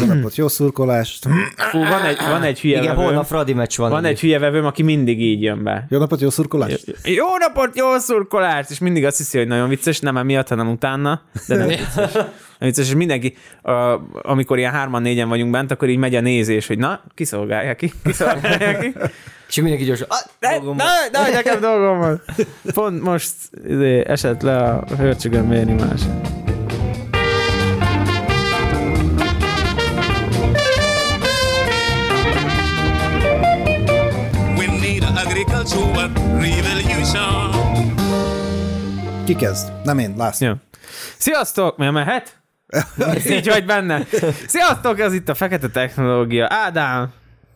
Jó napot, jó szurkolást. Fú, van egy, van egy hülye Igen, vevőm, holnap Fradi meccs van. van egy hülye vevőm, aki mindig így jön be. Jó napot, jó szurkolást. Jó napot, jó szurkolást! És mindig azt hiszi, hogy nagyon vicces, nem emiatt, hanem utána, de nem vicces. Nem vicces, és mindenki, a, amikor ilyen hárman, négyen vagyunk bent, akkor így megy a nézés, hogy na, kiszolgálja ki, kiszolgálja ki. És mindenki gyorsan, ah, Ne, dolgom ne, nekem dolgom van. Pont most izé, esett le a hörcsögön vérnyomás. We Ki kezd? Nem én, László. Jó. Sziasztok! Mi mehet? Ez így vagy benne. Sziasztok, ez itt a Fekete Technológia. Ádám,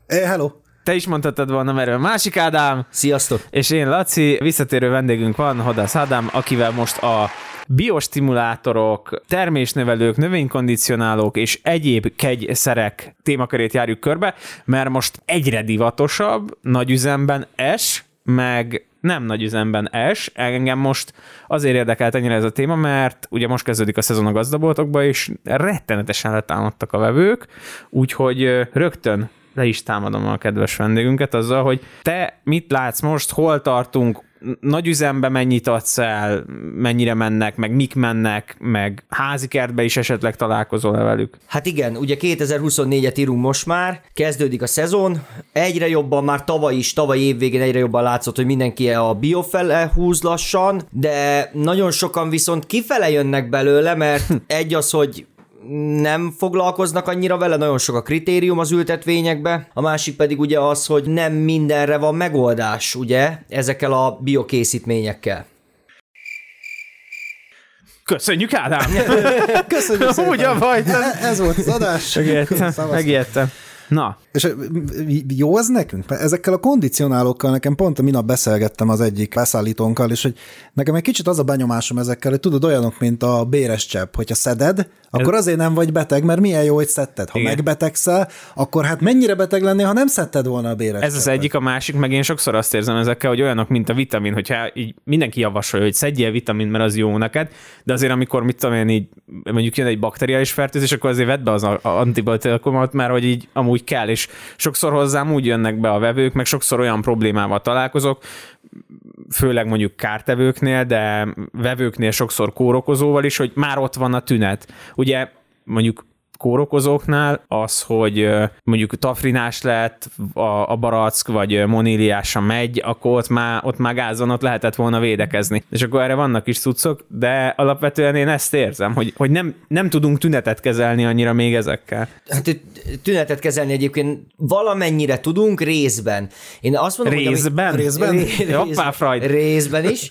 É, hello. te is mondhattad volna erről. Másik Ádám, Sziasztok! és én Laci, visszatérő vendégünk van, Hadász Ádám, akivel most a biostimulátorok, termésnövelők, növénykondicionálók és egyéb kegyszerek témakörét járjuk körbe, mert most egyre divatosabb, nagy üzemben es, meg nem nagy üzemben es. Engem most azért érdekelt ennyire ez a téma, mert ugye most kezdődik a szezon a gazdaboltokba, és rettenetesen letámadtak a vevők, úgyhogy rögtön le is támadom a kedves vendégünket azzal, hogy te mit látsz most, hol tartunk, nagy üzembe mennyit adsz el, mennyire mennek, meg mik mennek, meg házi kertbe is esetleg találkozol velük. Hát igen, ugye 2024-et írunk most már, kezdődik a szezon, egyre jobban, már tavaly is, tavaly évvégén egyre jobban látszott, hogy mindenki a bio fele húz lassan, de nagyon sokan viszont kifele jönnek belőle, mert egy az, hogy nem foglalkoznak annyira vele, nagyon sok a kritérium az ültetvényekbe, a másik pedig ugye az, hogy nem mindenre van megoldás, ugye, ezekkel a biokészítményekkel. Köszönjük, Ádám! Köszönjük szépen. Ugyan vagy, Ez volt az adás. Megijedtem, megijedtem. Na, És jó az nekünk? Mert ezekkel a kondicionálókkal nekem pont a minap beszélgettem az egyik beszállítónkkal, és hogy nekem egy kicsit az a benyomásom ezekkel, hogy tudod, olyanok, mint a béres csepp, hogyha szeded, akkor azért nem vagy beteg, mert milyen jó, hogy szedted. Ha Igen. megbetegszel, akkor hát mennyire beteg lennél, ha nem szedted volna a béres Ez az cseppet? egyik, a másik, meg én sokszor azt érzem ezekkel, hogy olyanok, mint a vitamin, hogyha így mindenki javasolja, hogy szedjél vitamin, mert az jó neked, de azért amikor, mit tudom én, így mondjuk jön egy bakteriális fertőzés, akkor azért vedd be az antibiotikumot, mert hogy így amúgy kell, és sokszor hozzám úgy jönnek be a vevők, meg sokszor olyan problémával találkozok, főleg mondjuk kártevőknél, de vevőknél sokszor kórokozóval is, hogy már ott van a tünet. Ugye mondjuk kórokozóknál az, hogy mondjuk tafrinás lett a, a barack, vagy moníliása megy, akkor ott már, ott már gázon ott lehetett volna védekezni. És akkor erre vannak is cuccok, de alapvetően én ezt érzem, hogy, hogy nem, nem tudunk tünetet kezelni annyira még ezekkel. Hát tünetet kezelni egyébként valamennyire tudunk részben. Én azt mondom, Részben? Hogy Részben? Ré- Hoppá, Freud. Részben is.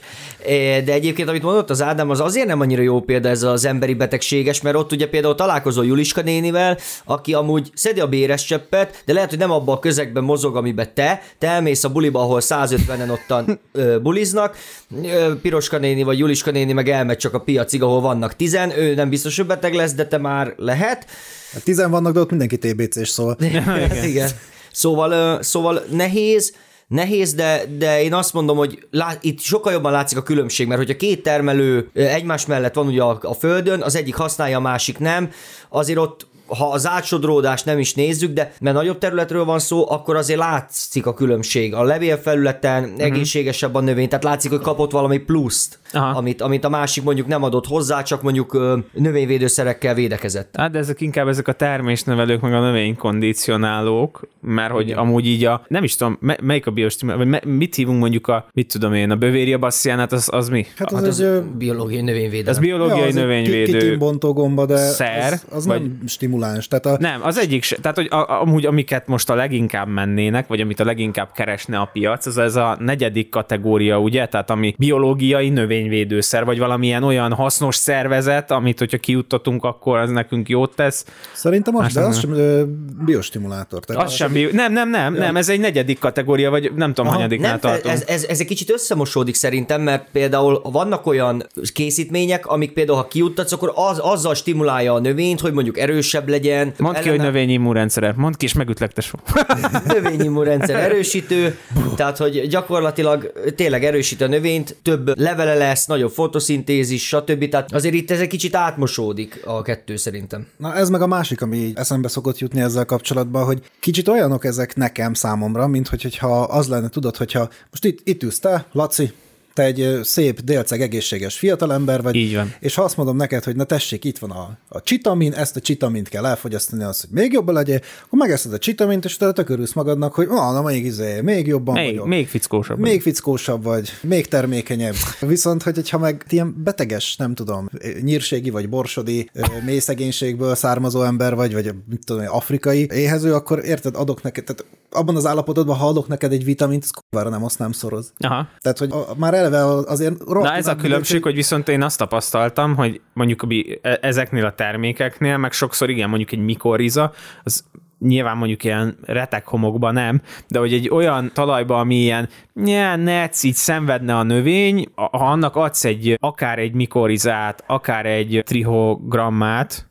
De egyébként, amit mondott az Ádám, az azért nem annyira jó példa ez az emberi betegséges, mert ott ugye például találkozol Juliska nénivel, aki amúgy szedi a béres cseppet, de lehet, hogy nem abban a közegben mozog, amiben te. Te elmész a buliba, ahol 150-en ottan ö, buliznak, ö, Piroska néni vagy Juliska néni meg elmegy csak a piacig, ahol vannak tizen, ő nem biztos, hogy beteg lesz, de te már lehet. Hát tizen vannak, de ott mindenki TBC-s, szóval. Igen. Igen. Szóval, ö, szóval nehéz, Nehéz, de, de én azt mondom, hogy lá, itt sokkal jobban látszik a különbség, mert hogyha két termelő egymás mellett van ugye a, a földön, az egyik használja, a másik nem, azért ott ha az átsodródást nem is nézzük, de mert nagyobb területről van szó, akkor azért látszik a különbség. A levélfelületen uh-huh. egészségesebb a növény, tehát látszik, hogy kapott valami pluszt, Aha. amit, amit a másik mondjuk nem adott hozzá, csak mondjuk ö, növényvédőszerekkel védekezett. Hát de ezek inkább ezek a termésnevelők, meg a növénykondicionálók, mert hogy Igen. amúgy így a, nem is tudom, me- melyik a biostimulál, vagy me- mit hívunk mondjuk a, mit tudom én, a bövéria bassziánát, az, az mi? Hát Hát az, az ö, biológiai növényvédelem. Ez biológiai az egy növényvédő. Gomba, de szer, az, az vagy- nem stimuláns. Tehát a, Nem, az egyik se. Tehát, hogy a, amúgy amiket most a leginkább mennének, vagy amit a leginkább keresne a piac, az ez a negyedik kategória, ugye? Tehát ami biológiai növényvédőszer, vagy valamilyen olyan hasznos szervezet, amit hogyha kiuttatunk, akkor az nekünk jót tesz. Szerintem az, Más de az sem ö, biostimulátor. Tehát Az sem bio... Nem, nem, nem, nem, ez egy negyedik kategória, vagy nem tudom, hanyadiknál Nem, fel- tartunk. ez, ez, ez egy kicsit összemosódik szerintem, mert például vannak olyan készítmények, amik például, ha kiuttatsz, akkor az, azzal stimulálja a növényt, hogy mondjuk erősebb legyen. Mondd ki, hogy növényi immunrendszere. Mondd ki, és megütlek, tesó. növényimmunrendszer erősítő, tehát hogy gyakorlatilag tényleg erősít a növényt, több levele lesz, nagyobb fotoszintézis, stb. Tehát azért itt ez egy kicsit átmosódik a kettő szerintem. Na ez meg a másik, ami így eszembe szokott jutni ezzel kapcsolatban, hogy kicsit olyanok ezek nekem számomra, mint hogy, hogyha az lenne, tudod, hogyha most itt, itt ülsz te, Laci, te egy szép, délceg, egészséges fiatalember vagy, Így van. és ha azt mondom neked, hogy na tessék, itt van a, a csitamin, ezt a csitamint kell elfogyasztani, az, hogy még jobban legyél, akkor megeszed a csitamint, és utána tökörülsz magadnak, hogy na, na még, izé, még jobban Még, vagyok. még fickósabb. Még fickósabb vagy, még termékenyebb. Viszont, hogy ha meg ilyen beteges, nem tudom, nyírségi vagy borsodi, mély szegénységből származó ember vagy, vagy mit tudom, afrikai éhező, akkor érted, adok neked, tehát abban az állapotodban, ha adok neked egy vitamint, az kurvára nem azt nem szoroz. Aha. Tehát, hogy a, már eleve azért rohadt Na ez a különbség, hogy viszont én azt tapasztaltam, hogy mondjuk e- ezeknél a termékeknél, meg sokszor igen, mondjuk egy mikoriza, az nyilván mondjuk ilyen retek homokban nem, de hogy egy olyan talajba, ami ilyen netsz, így szenvedne a növény, ha annak adsz egy, akár egy mikorizát, akár egy trihogrammát, Tri-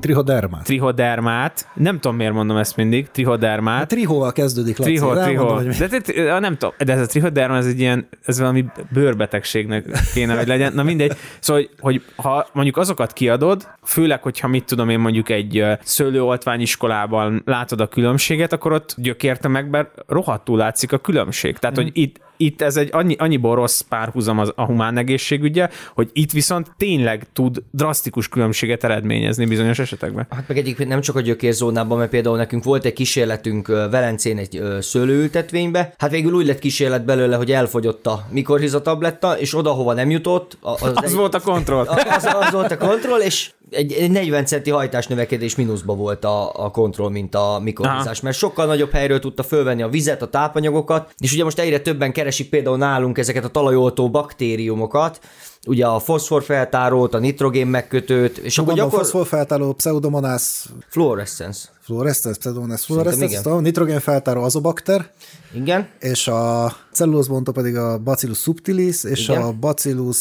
trihodermát. trihodermát, nem tudom miért mondom ezt mindig, A trihodermát, trihóval kezdődik, Laci. Triho, triho. mi- De, de, de, nem tudom, de ez a trihoderma, ez egy ilyen, ez valami bőrbetegségnek kéne, hogy legyen. Na mindegy. Szóval, hogy, hogy ha mondjuk azokat kiadod, főleg, hogyha mit tudom én mondjuk egy szőlőoltványiskolában látod a különbséget, akkor ott gyökértemekben rohadtul látszik a különbség. Tehát, hogy itt, itt ez egy annyi, annyiból rossz párhuzam az, a humán egészségügye, hogy itt viszont tényleg tud drasztikus különbséget eredményezni bizonyos esetekben. Hát meg egyébként nem csak a gyökérzónában, mert például nekünk volt egy kísérletünk Velencén egy szőlőültetvénybe, hát végül úgy lett kísérlet belőle, hogy elfogyott a mikorhiza tabletta, és oda, hova nem jutott, az, Az volt a kontroll. az, az volt a kontroll, és egy, egy 40 centi hajtás növekedés mínuszba volt a, a kontroll, mint a mikorhizás, mert sokkal nagyobb helyről tudta fölvenni a vizet, a tápanyagokat, és ugye most egyre többen keresik például nálunk ezeket a talajoltó baktériumokat, ugye a foszforfeltárót, a nitrogén megkötőt, és akkor Mondom, gyakor... foszforfeltáró, pseudomonas Fluorescence. fluorescens, pseudomonas fluorescens, igen. tudom, nitrogénfeltáró azobakter, Igen. és a cellulózbontó pedig a Bacillus subtilis, és Igen. a Bacillus,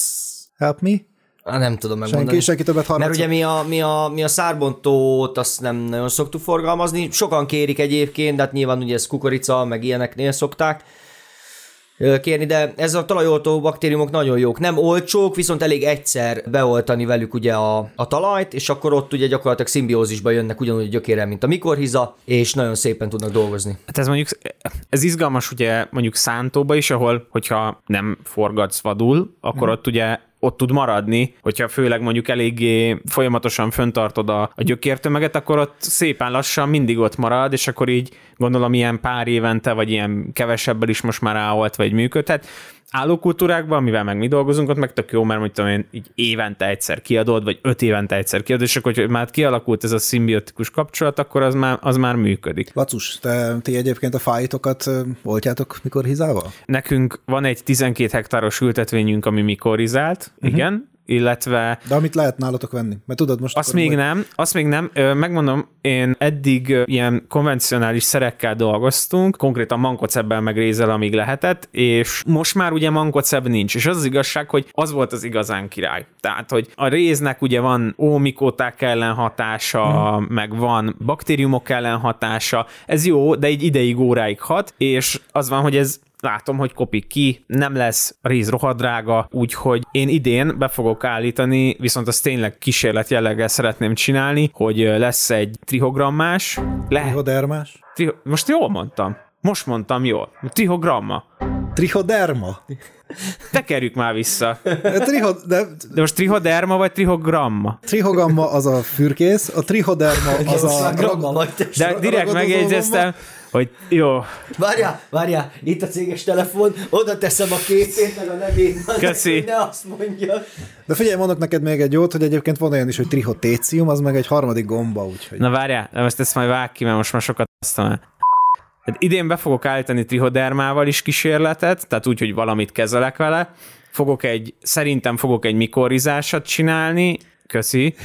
help me, nem tudom megmondani. senki, senki többet Mert harmadszor. ugye mi a, mi, a, mi a szárbontót azt nem nagyon szoktuk forgalmazni, sokan kérik egyébként, de hát nyilván ugye ez kukorica, meg ilyeneknél szokták kérni, de ez a talajoltó baktériumok nagyon jók. Nem olcsók, viszont elég egyszer beoltani velük ugye a, a talajt, és akkor ott ugye gyakorlatilag szimbiózisba jönnek ugyanúgy a gyökérrel, mint a mikorhiza, és nagyon szépen tudnak dolgozni. Hát ez mondjuk, ez izgalmas ugye mondjuk szántóba is, ahol, hogyha nem forgatsz vadul, akkor Mhm. ott ugye ott tud maradni, hogyha főleg mondjuk eléggé folyamatosan föntartod a, a gyökértömeget, akkor ott szépen lassan mindig ott marad, és akkor így gondolom ilyen pár évente, vagy ilyen kevesebbel is most már áholt, vagy működhet. Állókultúrákban, amivel meg mi dolgozunk, ott meg tök jó, mert mondjuk én így évente egyszer kiadod, vagy öt évente egyszer kiadod, és akkor, hogy már kialakult ez a szimbiotikus kapcsolat, akkor az már, az már működik. Lacus, te, ti egyébként a fájtokat oltjátok mikor hizával? Nekünk van egy 12 hektáros ültetvényünk, ami mikorizált, uh-huh. igen, illetve De amit lehet nálatok venni? Mert tudod, most... azt még majd- nem, azt még nem. Megmondom, én eddig ilyen konvencionális szerekkel dolgoztunk, konkrétan mankocebbel meg rézel, amíg lehetett, és most már ugye mankocebb nincs, és az az igazság, hogy az volt az igazán király. Tehát, hogy a réznek ugye van ómikóták ellen hatása, hmm. meg van baktériumok ellen hatása, ez jó, de egy ideig, óráig hat, és az van, hogy ez látom, hogy kopik ki, nem lesz réz rohadrága, úgyhogy én idén be fogok állítani, viszont azt tényleg kísérlet jelleggel szeretném csinálni, hogy lesz egy trihogrammás, lehet, Trihodermás? triho, most jól mondtam, most mondtam jól, trihogramma. Trihoderma? Tekerjük már vissza. Triho, de, De most trihoderma vagy trihogramma? trihogamma az a fürkész, a trihoderma az a... Gramma vagy. De direkt megjegyeztem, hogy jó, Várjál, várjál, itt a céges telefon, oda teszem a képét, meg a nevét. Köszi. Ne azt mondja. De figyelj, mondok neked még egy jót, hogy egyébként van olyan is, hogy trihotécium, az meg egy harmadik gomba, úgyhogy... Na várjál, de most ezt majd vág ki, mert most már sokat aztam el. Hát idén be fogok állítani trihodermával is kísérletet, tehát úgy, hogy valamit kezelek vele. Fogok egy, szerintem fogok egy mikorizásat csinálni, köszi,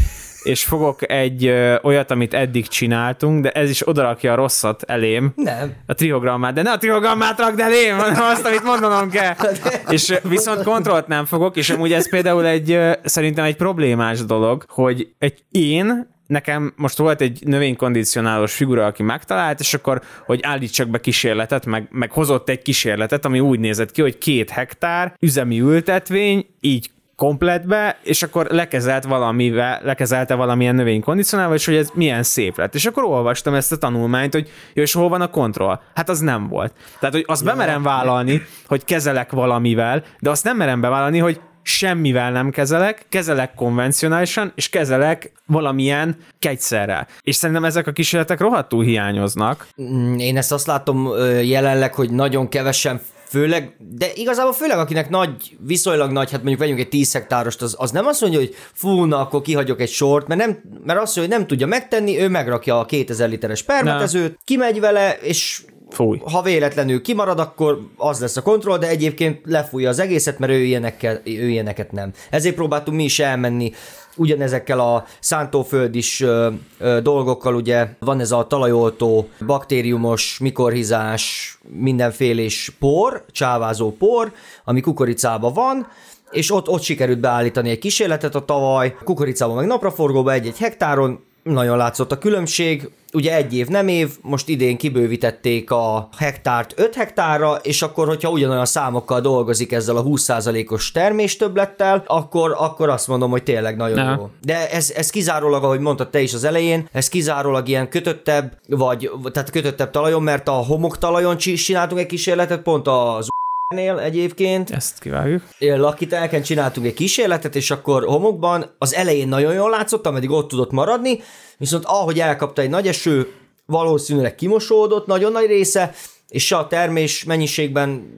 és fogok egy ö, olyat, amit eddig csináltunk, de ez is odarakja a rosszat elém. Nem. A trihogrammát, de ne a trihogrammát rakd elém, hanem azt, amit mondanom kell. És viszont kontrollt nem fogok, és amúgy ez például egy, ö, szerintem egy problémás dolog, hogy egy én nekem most volt egy növénykondicionálós figura, aki megtalált, és akkor, hogy állítsak be kísérletet, meg, meg hozott egy kísérletet, ami úgy nézett ki, hogy két hektár üzemi ültetvény, így kompletbe, és akkor lekezelt valamivel, lekezelte valamilyen növénykondicionálval, és hogy ez milyen szép lett. És akkor olvastam ezt a tanulmányt, hogy jó, és hol van a kontroll? Hát az nem volt. Tehát, hogy azt ja. bemerem vállalni, hogy kezelek valamivel, de azt nem merem bevállalni, hogy semmivel nem kezelek, kezelek konvencionálisan, és kezelek valamilyen kegyszerrel. És szerintem ezek a kísérletek rohadtul hiányoznak. Mm, Én ezt azt látom jelenleg, hogy nagyon kevesen főleg, de igazából főleg akinek nagy, viszonylag nagy, hát mondjuk vegyünk egy 10 hektárost, az, az nem azt mondja, hogy fú, na akkor kihagyok egy sort, mert, nem, mert azt mondja, hogy nem tudja megtenni, ő megrakja a 2000 literes permetezőt, kimegy vele, és Fúj. ha véletlenül kimarad, akkor az lesz a kontroll, de egyébként lefújja az egészet, mert ő, ilyenekkel, ő ilyeneket nem. Ezért próbáltunk mi is elmenni ugyanezekkel a szántóföld is ö, ö, dolgokkal, ugye van ez a talajoltó, baktériumos, mikorhizás, mindenfélés por, csávázó por, ami kukoricában van, és ott, ott sikerült beállítani egy kísérletet a tavaly, kukoricában meg napraforgóba egy-egy hektáron, nagyon látszott a különbség, ugye egy év nem év, most idén kibővítették a hektárt 5 hektárra, és akkor, hogyha ugyanolyan számokkal dolgozik ezzel a 20%-os terméstöblettel, akkor, akkor azt mondom, hogy tényleg nagyon Aha. jó. De ez, ez kizárólag, ahogy mondtad te is az elején, ez kizárólag ilyen kötöttebb, vagy tehát kötöttebb talajon, mert a homok talajon csi- csináltunk egy kísérletet, pont az nél egyébként, Ezt kivágjuk. lakitelken csináltunk egy kísérletet, és akkor homokban az elején nagyon jól látszott, ameddig ott tudott maradni, viszont ahogy elkapta egy nagy eső, valószínűleg kimosódott nagyon nagy része, és se a termés mennyiségben,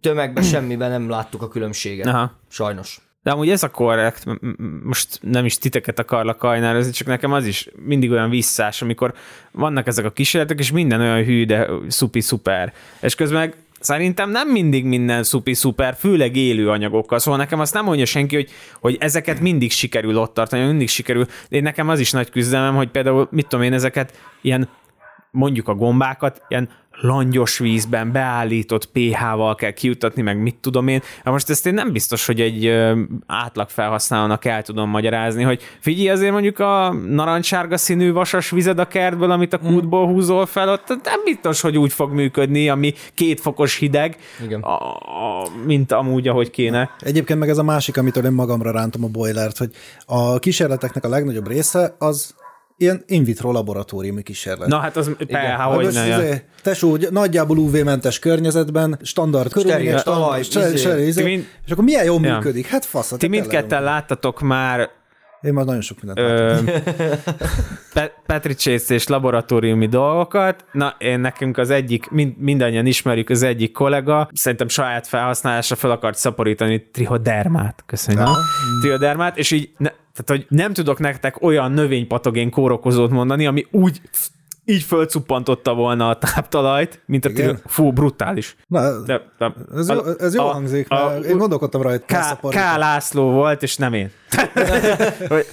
tömegben, semmiben nem láttuk a különbséget. Aha. Sajnos. De amúgy ez a korrekt, most nem is titeket akarlak kajnározni, csak nekem az is mindig olyan visszás, amikor vannak ezek a kísérletek, és minden olyan hű, de szupi szuper. És közben meg szerintem nem mindig minden szupi szuper, főleg élő anyagokkal. Szóval nekem azt nem mondja senki, hogy, hogy ezeket mindig sikerül ott tartani, mindig sikerül. De nekem az is nagy küzdelmem, hogy például, mit tudom én, ezeket ilyen mondjuk a gombákat ilyen langyos vízben beállított pH-val kell kiutatni, meg mit tudom én. Na most ezt én nem biztos, hogy egy átlag felhasználónak el tudom magyarázni, hogy figyelj, azért mondjuk a narancsárga színű vasas vized a kertből, amit a kútból húzol fel, ott nem biztos, hogy úgy fog működni, ami két fokos hideg, Igen. A, a, mint amúgy, ahogy kéne. Egyébként meg ez a másik, amitől én magamra rántom a boilert, hogy a kísérleteknek a legnagyobb része az ilyen in vitro laboratóriumi kísérlet. Na hát az pH, hogy most ne, izé, tesó, nagyjából UV-mentes környezetben, standard körülmények, talaj, standard, izé. izé, és akkor milyen jól Ja. működik? Hát fasz. hát Ti mindketten láttatok már Én már nagyon sok mindent látom. ö, Pe- Petricsész és laboratóriumi dolgokat. Na, én nekünk az egyik, mind, mindannyian ismerjük az egyik kollega, szerintem saját felhasználásra fel akart szaporítani trihodermát. Köszönöm. Ja. Trihodermát, és így, ne, tehát, hogy nem tudok nektek olyan növénypatogén kórokozót mondani, ami úgy így fölcuppantotta volna a táptalajt, mint a tri- Fú, brutális. Na, De, de, ez, jó, ez jó a- hangzik, a- én gondolkodtam rajta. K. K. László volt, és nem én.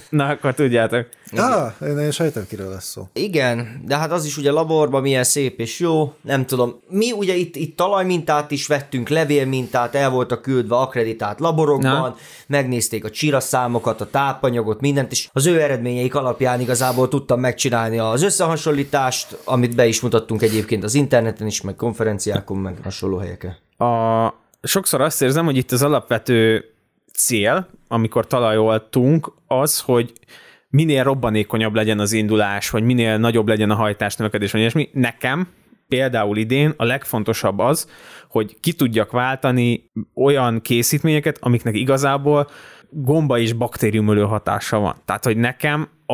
Na, akkor tudjátok. Ah, én, én sejtem, kiről lesz szó. Igen, de hát az is ugye laborban milyen szép és jó, nem tudom. Mi ugye itt, itt talajmintát is vettünk, levélmintát, el voltak küldve akreditált laborokban, Na. megnézték a csiraszámokat, a tápanyagot, mindent, és az ő eredményeik alapján igazából tudtam megcsinálni az összehasonlítást, amit be is mutattunk egyébként az interneten is, meg konferenciákon, meg hasonló helyeken. a, sokszor azt érzem, hogy itt az alapvető cél, amikor talajoltunk, az, hogy minél robbanékonyabb legyen az indulás, vagy minél nagyobb legyen a hajtás növekedés, vagy ilyesmi. Nekem például idén a legfontosabb az, hogy ki tudjak váltani olyan készítményeket, amiknek igazából gomba és baktériumölő hatása van. Tehát, hogy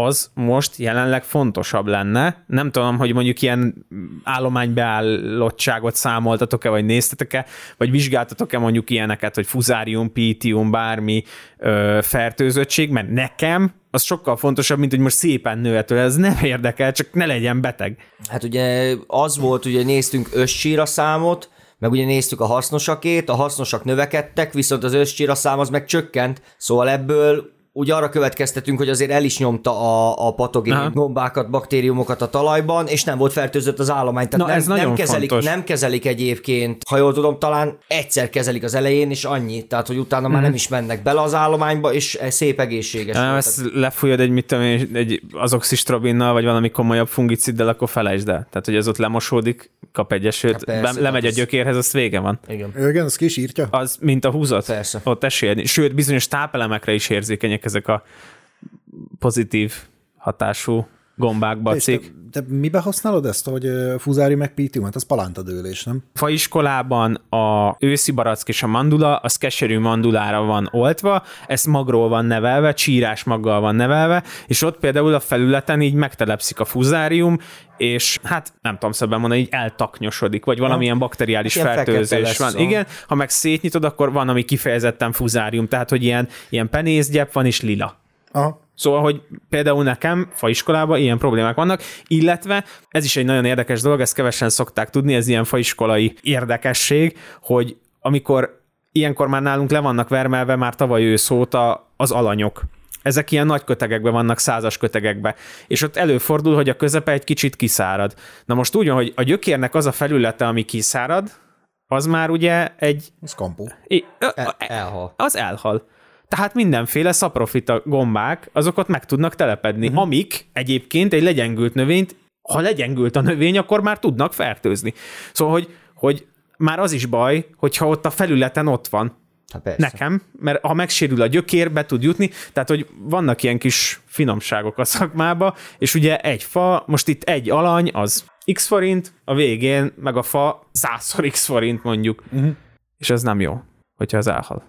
az most jelenleg fontosabb lenne. Nem tudom, hogy mondjuk ilyen állománybeállottságot számoltatok-e, vagy néztetek-e, vagy vizsgáltatok-e mondjuk ilyeneket, hogy fuzárium, pítium, bármi ö, fertőzöttség, mert nekem az sokkal fontosabb, mint hogy most szépen nőhető. Ez nem érdekel, csak ne legyen beteg. Hát ugye az volt, ugye néztünk összsíra számot, meg ugye néztük a hasznosakét, a hasznosak növekedtek, viszont az összsíra szám az meg csökkent, szóval ebből úgy arra következtetünk, hogy azért el is nyomta a, a patogén Aha. gombákat, baktériumokat a talajban, és nem volt fertőzött az állomány. Tehát Na, nem, ez nagyon nem, kezelik, fontos. nem kezelik egyébként, ha jól tudom, talán egyszer kezelik az elején, és annyi. Tehát, hogy utána már nem is mennek bele az állományba, és szép egészséges. Nem, ezt lefújod egy, mit tudom én, egy azoxistrobinnal, vagy valami komolyabb fungiciddel, akkor felejtsd el. Tehát, hogy ez ott lemosódik, kap egy esőt, Hát persze, be- lemegy a hát ez- gyökérhez, azt vége van. Igen. Igen, az ki is írtja. Az, mint a húzat. Persze. Ott esélyed. Sőt, bizonyos tápelemekre is érzékenyek ezek a pozitív hatású gombák, bacik. Te, mibe használod ezt, hogy fúzári meg pítiumát? Az palántadőlés, nem? faiskolában a őszi barack és a mandula, az keserű mandulára van oltva, ez magról van nevelve, csírás maggal van nevelve, és ott például a felületen így megtelepszik a fuzárium, és hát nem tudom szebben mondani, így eltaknyosodik, vagy valamilyen bakteriális Ilyen fekete fertőzés van. a- Igen, ha meg szétnyitod, akkor van, ami kifejezetten fuzárium, tehát hogy ilyen, ilyen penészgyep van, és lila. Aha. Szóval, hogy például nekem faiskolában ilyen problémák vannak, illetve ez is egy nagyon érdekes dolog, ezt kevesen szokták tudni, ez ilyen faiskolai érdekesség, hogy amikor ilyenkor már nálunk le vannak vermelve már tavaly ősz óta az alanyok. Ezek ilyen nagy kötegekben vannak, százas kötegekbe, és ott előfordul, hogy a közepe egy kicsit kiszárad. Na most úgy van, hogy a gyökérnek az a felülete, ami kiszárad, az már ugye egy... Ez kampó. I- ö- El, elhal. az elhal. Tehát mindenféle szaprofita gombák, azok ott meg tudnak telepedni, uh-huh. amik egyébként egy legyengült növényt, ha legyengült a növény, akkor már tudnak fertőzni. Szóval, hogy, hogy már az is baj, hogyha ott a felületen ott van. Hát persze. Nekem, mert ha megsérül a gyökér, be tud jutni, tehát hogy vannak ilyen kis finomságok a szakmába, és ugye egy fa, most itt egy alany, az x forint, a végén meg a fa százszor x forint mondjuk, uh-huh. és ez nem jó, hogyha az elhal.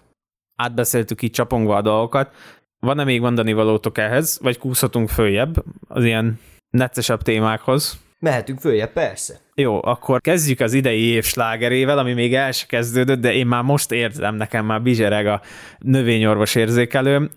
Átbeszéltük így csapongva a dolgokat. Van-e még mondani valótok ehhez, vagy kúszhatunk följebb az ilyen neccesebb témákhoz? Mehetünk följebb, persze. Jó, akkor kezdjük az idei év slágerével, ami még el se kezdődött, de én már most érzem, nekem már bizsereg a növényorvos érzékelőm.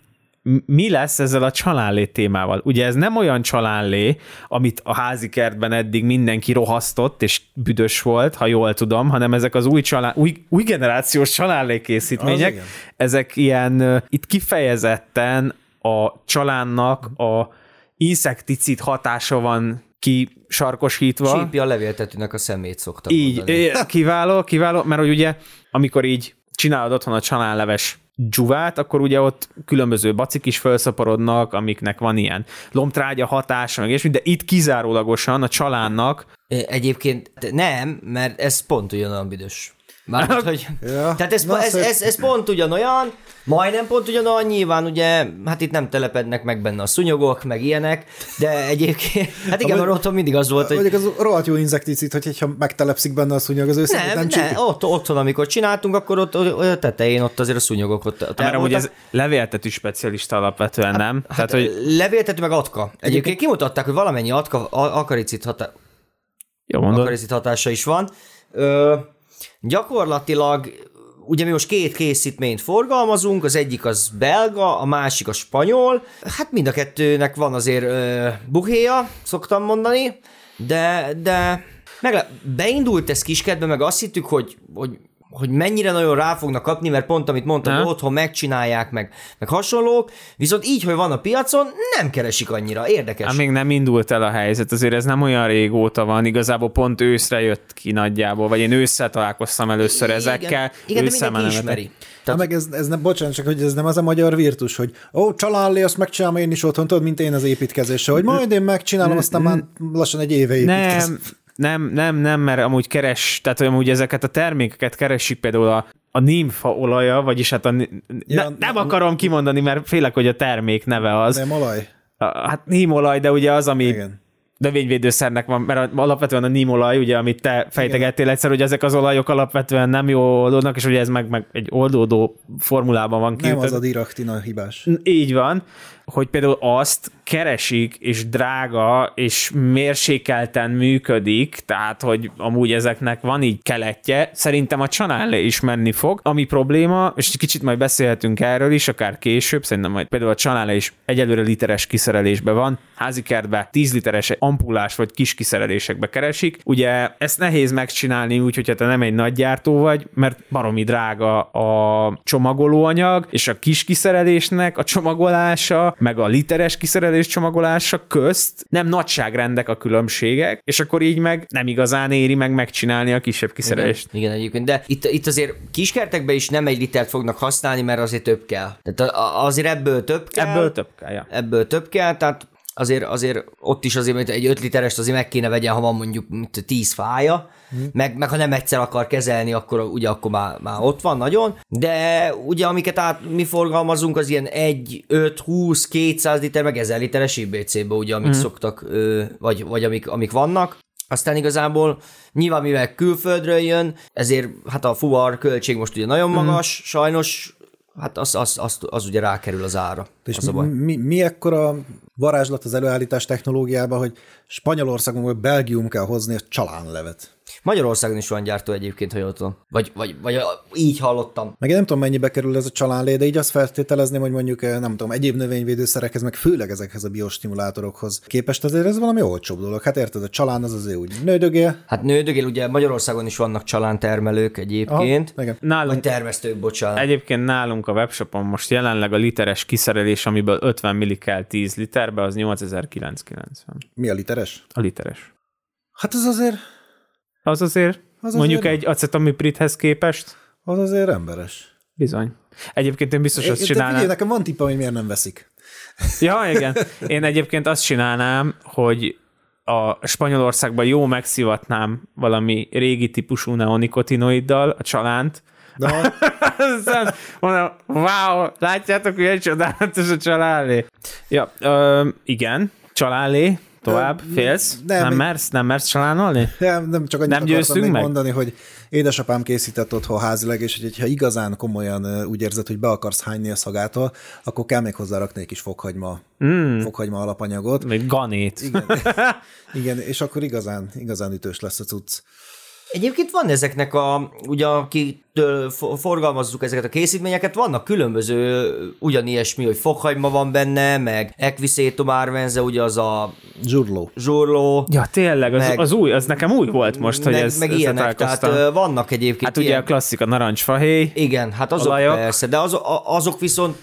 Mi lesz ezzel a csalánlé témával? Ugye ez nem olyan csalánlé, amit a házi kertben eddig mindenki rohasztott, és büdös volt, ha jól tudom, hanem ezek az új, csalán, új, új generációs csalánlé készítmények. Ezek ilyen, itt kifejezetten a csalánnak a inszekticid hatása van kisarkosítva. Csípi a levéltetőnek a szemét szoktam Így, mondani. kiváló, kiváló, mert hogy ugye, amikor így csinálod otthon a csalánleves dzsuvát, akkor ugye ott különböző bacik is felszaporodnak, amiknek van ilyen lombtrágya hatása, meg és de itt kizárólagosan a csalánnak Egyébként nem, mert ez pont ugyanolyan büdös. Mármint, hogy... Ja. Tehát ez, Na, ez, szép. ez, ez, pont ugyanolyan, majdnem pont ugyanolyan, nyilván ugye, hát itt nem telepednek meg benne a szúnyogok, meg ilyenek, de egyébként, hát igen, mert otthon mindig az volt, hogy Mondjuk az rohadt jó inzekticid, hogy ha megtelepszik benne a szúnyog, az őszintén nem, nem, nem, csípi. ott, otthon, amikor csináltunk, akkor ott, ott a tetején ott azért a szúnyogok ott, ott mert amúgy ez levéltetű specialista alapvetően, nem? Tehát, hogy Levéltető meg atka. Egyébként kimutatták, hogy valamennyi atka, a- akaricid, hatá, jó akaricid hatása is van. Ö, gyakorlatilag ugye mi most két készítményt forgalmazunk, az egyik az belga, a másik a spanyol. Hát mind a kettőnek van azért ö, buhéja, szoktam mondani, de, de meg beindult ez kiskedbe, meg azt hittük, hogy, hogy hogy mennyire nagyon rá fognak kapni, mert pont amit mondtam, Ha? hogy otthon megcsinálják, meg, meg hasonlók, viszont így, hogy van a piacon, nem keresik annyira. Érdekes. Hát még nem indult el a helyzet, azért ez nem olyan régóta van, igazából pont őszre jött ki nagyjából, vagy én ősszel találkoztam először ezekkel. Igen, de ősszel mindenki ismeri. Tehát... meg ez, ez nem, bocsánat, csak hogy ez nem az a magyar virtus, hogy ó, csalánlé, azt megcsinálom én is otthon, tudod, mint én az építkezésre, hogy majd én megcsinálom, aztán már lassan egy éve építkezem. Nem, nem, nem, nem, mert amúgy keres, tehát amúgy ezeket a termékeket keresik például a, a nimfa olaja, vagyis hát a, ja, ne, nem akarom kimondani, mert félek, hogy a termék neve az. Nem olaj? A, hát nímolaj, de ugye az, ami Igen. növényvédőszernek van, mert alapvetően a nímolaj, ugye, amit te fejtegettél egyszer, hogy ezek az olajok alapvetően nem jó oldódnak, és ugye ez meg, meg egy oldódó formulában van Nem kiütve. az a diraktina hibás. Így van, hogy például azt keresik, és drága, és mérsékelten működik, tehát, hogy amúgy ezeknek van így keletje, szerintem a csanállé is menni fog. Ami probléma, és kicsit majd beszélhetünk erről is, akár később, szerintem majd például a csanállé is egyelőre literes kiszerelésben van, házi kertbe 10 literes ampullás vagy kis kiszerelésekbe keresik. Ugye ezt nehéz megcsinálni úgy, hogyha te nem egy nagy gyártó vagy, mert baromi drága a csomagolóanyag, és a kis kiszerelésnek a csomagolása, meg a literes kiszerelés csomagolása közt nem nagyságrendek a különbségek, és akkor így meg nem igazán éri meg megcsinálni a kisebb kiszerelést. Igen, igen, egyébként, de itt, itt azért kiskertekben is nem egy litert fognak használni, mert azért több kell. Tehát azért ebből több kell. Ebből több kell, ja. Ebből több kell, tehát azért, azért ott is azért mint egy 5 literest azért meg kéne vegyen, ha van mondjuk mint 10 fája, Mhm. meg, meg ha nem egyszer akar kezelni, akkor ugye akkor már, már ott van nagyon, de ugye amiket át mi forgalmazunk, az ilyen 1, 5, 20, 200 liter, meg 1000 literes IBC-be, ugye, amik Mhm. szoktak, vagy, vagy amik, amik vannak. Aztán igazából nyilván mivel külföldről jön, ezért hát a fuvar költség most ugye nagyon Mhm. magas, sajnos hát az, az, az, az ugye rákerül az ára. És az a baj. mi, mi ekkora varázslat az előállítás technológiában, hogy Spanyolországon vagy Belgium kell hozni a csalánlevet. Magyarországon is van gyártó egyébként, ha jól tudom. Vagy, vagy, vagy így hallottam. Meg én nem tudom, mennyibe kerül ez a csalánlé, de így azt feltételezném, hogy mondjuk, eh, nem tudom, egyéb növényvédőszerekhez, meg főleg ezekhez a biostimulátorokhoz képest azért ez valami olcsóbb dolog. Hát érted, a csalán az azért úgy nődögél. Hát nődögél, ugye Magyarországon is vannak csalántermelők egyébként. Vagy Nálunk termesztők, bocsánat. Egyébként nálunk a webshopon most jelenleg a literes kiszerelés, amiből 50 milli kell 10 literbe, az 8990. Mi a literes? A literes. Hát az azért, Az azért, Az mondjuk azért- egy acetamipridhez képest, az azért emberes. bizony. Egyébként én biztos É, azt de figyelj, csinálnám. nekem van tippem, hogy miért nem veszik. Ja, igen. Én egyébként azt csinálnám, hogy a Spanyolországban jó megszivatnám valami régi típusú neonikotinoiddal a csalánt, De Aztán mondom, wow, látjátok, hogy egy csodálatos a csalálé. Ja, ö, igen, csalálé, tovább, félsz? nem, Nem, mersz, nem mersz csalánolni? nem, nem csak annyit Nem győztünk még meg? mondani, hogy édesapám készített otthon házileg, és hogy ha igazán komolyan úgy érzed, hogy be akarsz hányni a szagától, akkor kell még hozzá rakni egy kis fokhagyma, mm. fokhagyma alapanyagot. Még ganét. Igen. Igen, és akkor igazán, igazán ütős lesz a cucc. Egyébként van ezeknek a, ugye akitől fo- forgalmazzuk ezeket a készítményeket, vannak különböző ugyanilyesmi, hogy fokhagyma van benne, meg equisetum arvense, ugye az a Zsurló. zsurló, Ja, tényleg, az, Meg- az új, az nekem új volt most, hogy meg, ez, meg ilyenek, tehát vannak egyébként Hát ugye ilyen, a klasszik, a narancsfahéj. Igen, hát azok olajok. persze, de az, azok viszont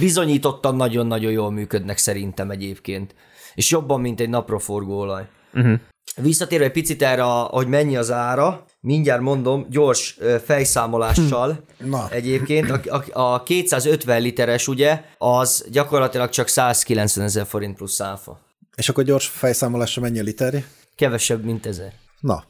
bizonyítottan nagyon-nagyon jól működnek szerintem egyébként. És jobban, mint egy napraforgó olaj. Uh-huh. Visszatérve egy picit erre, hogy mennyi az ára, mindjárt mondom, gyors fejszámolással Na. egyébként, a, a, a 250 literes ugye, az gyakorlatilag csak 190 ezer forint plusz áfa. És akkor gyors fejszámolásra mennyi a literje? Kevesebb, mint ezer. Na,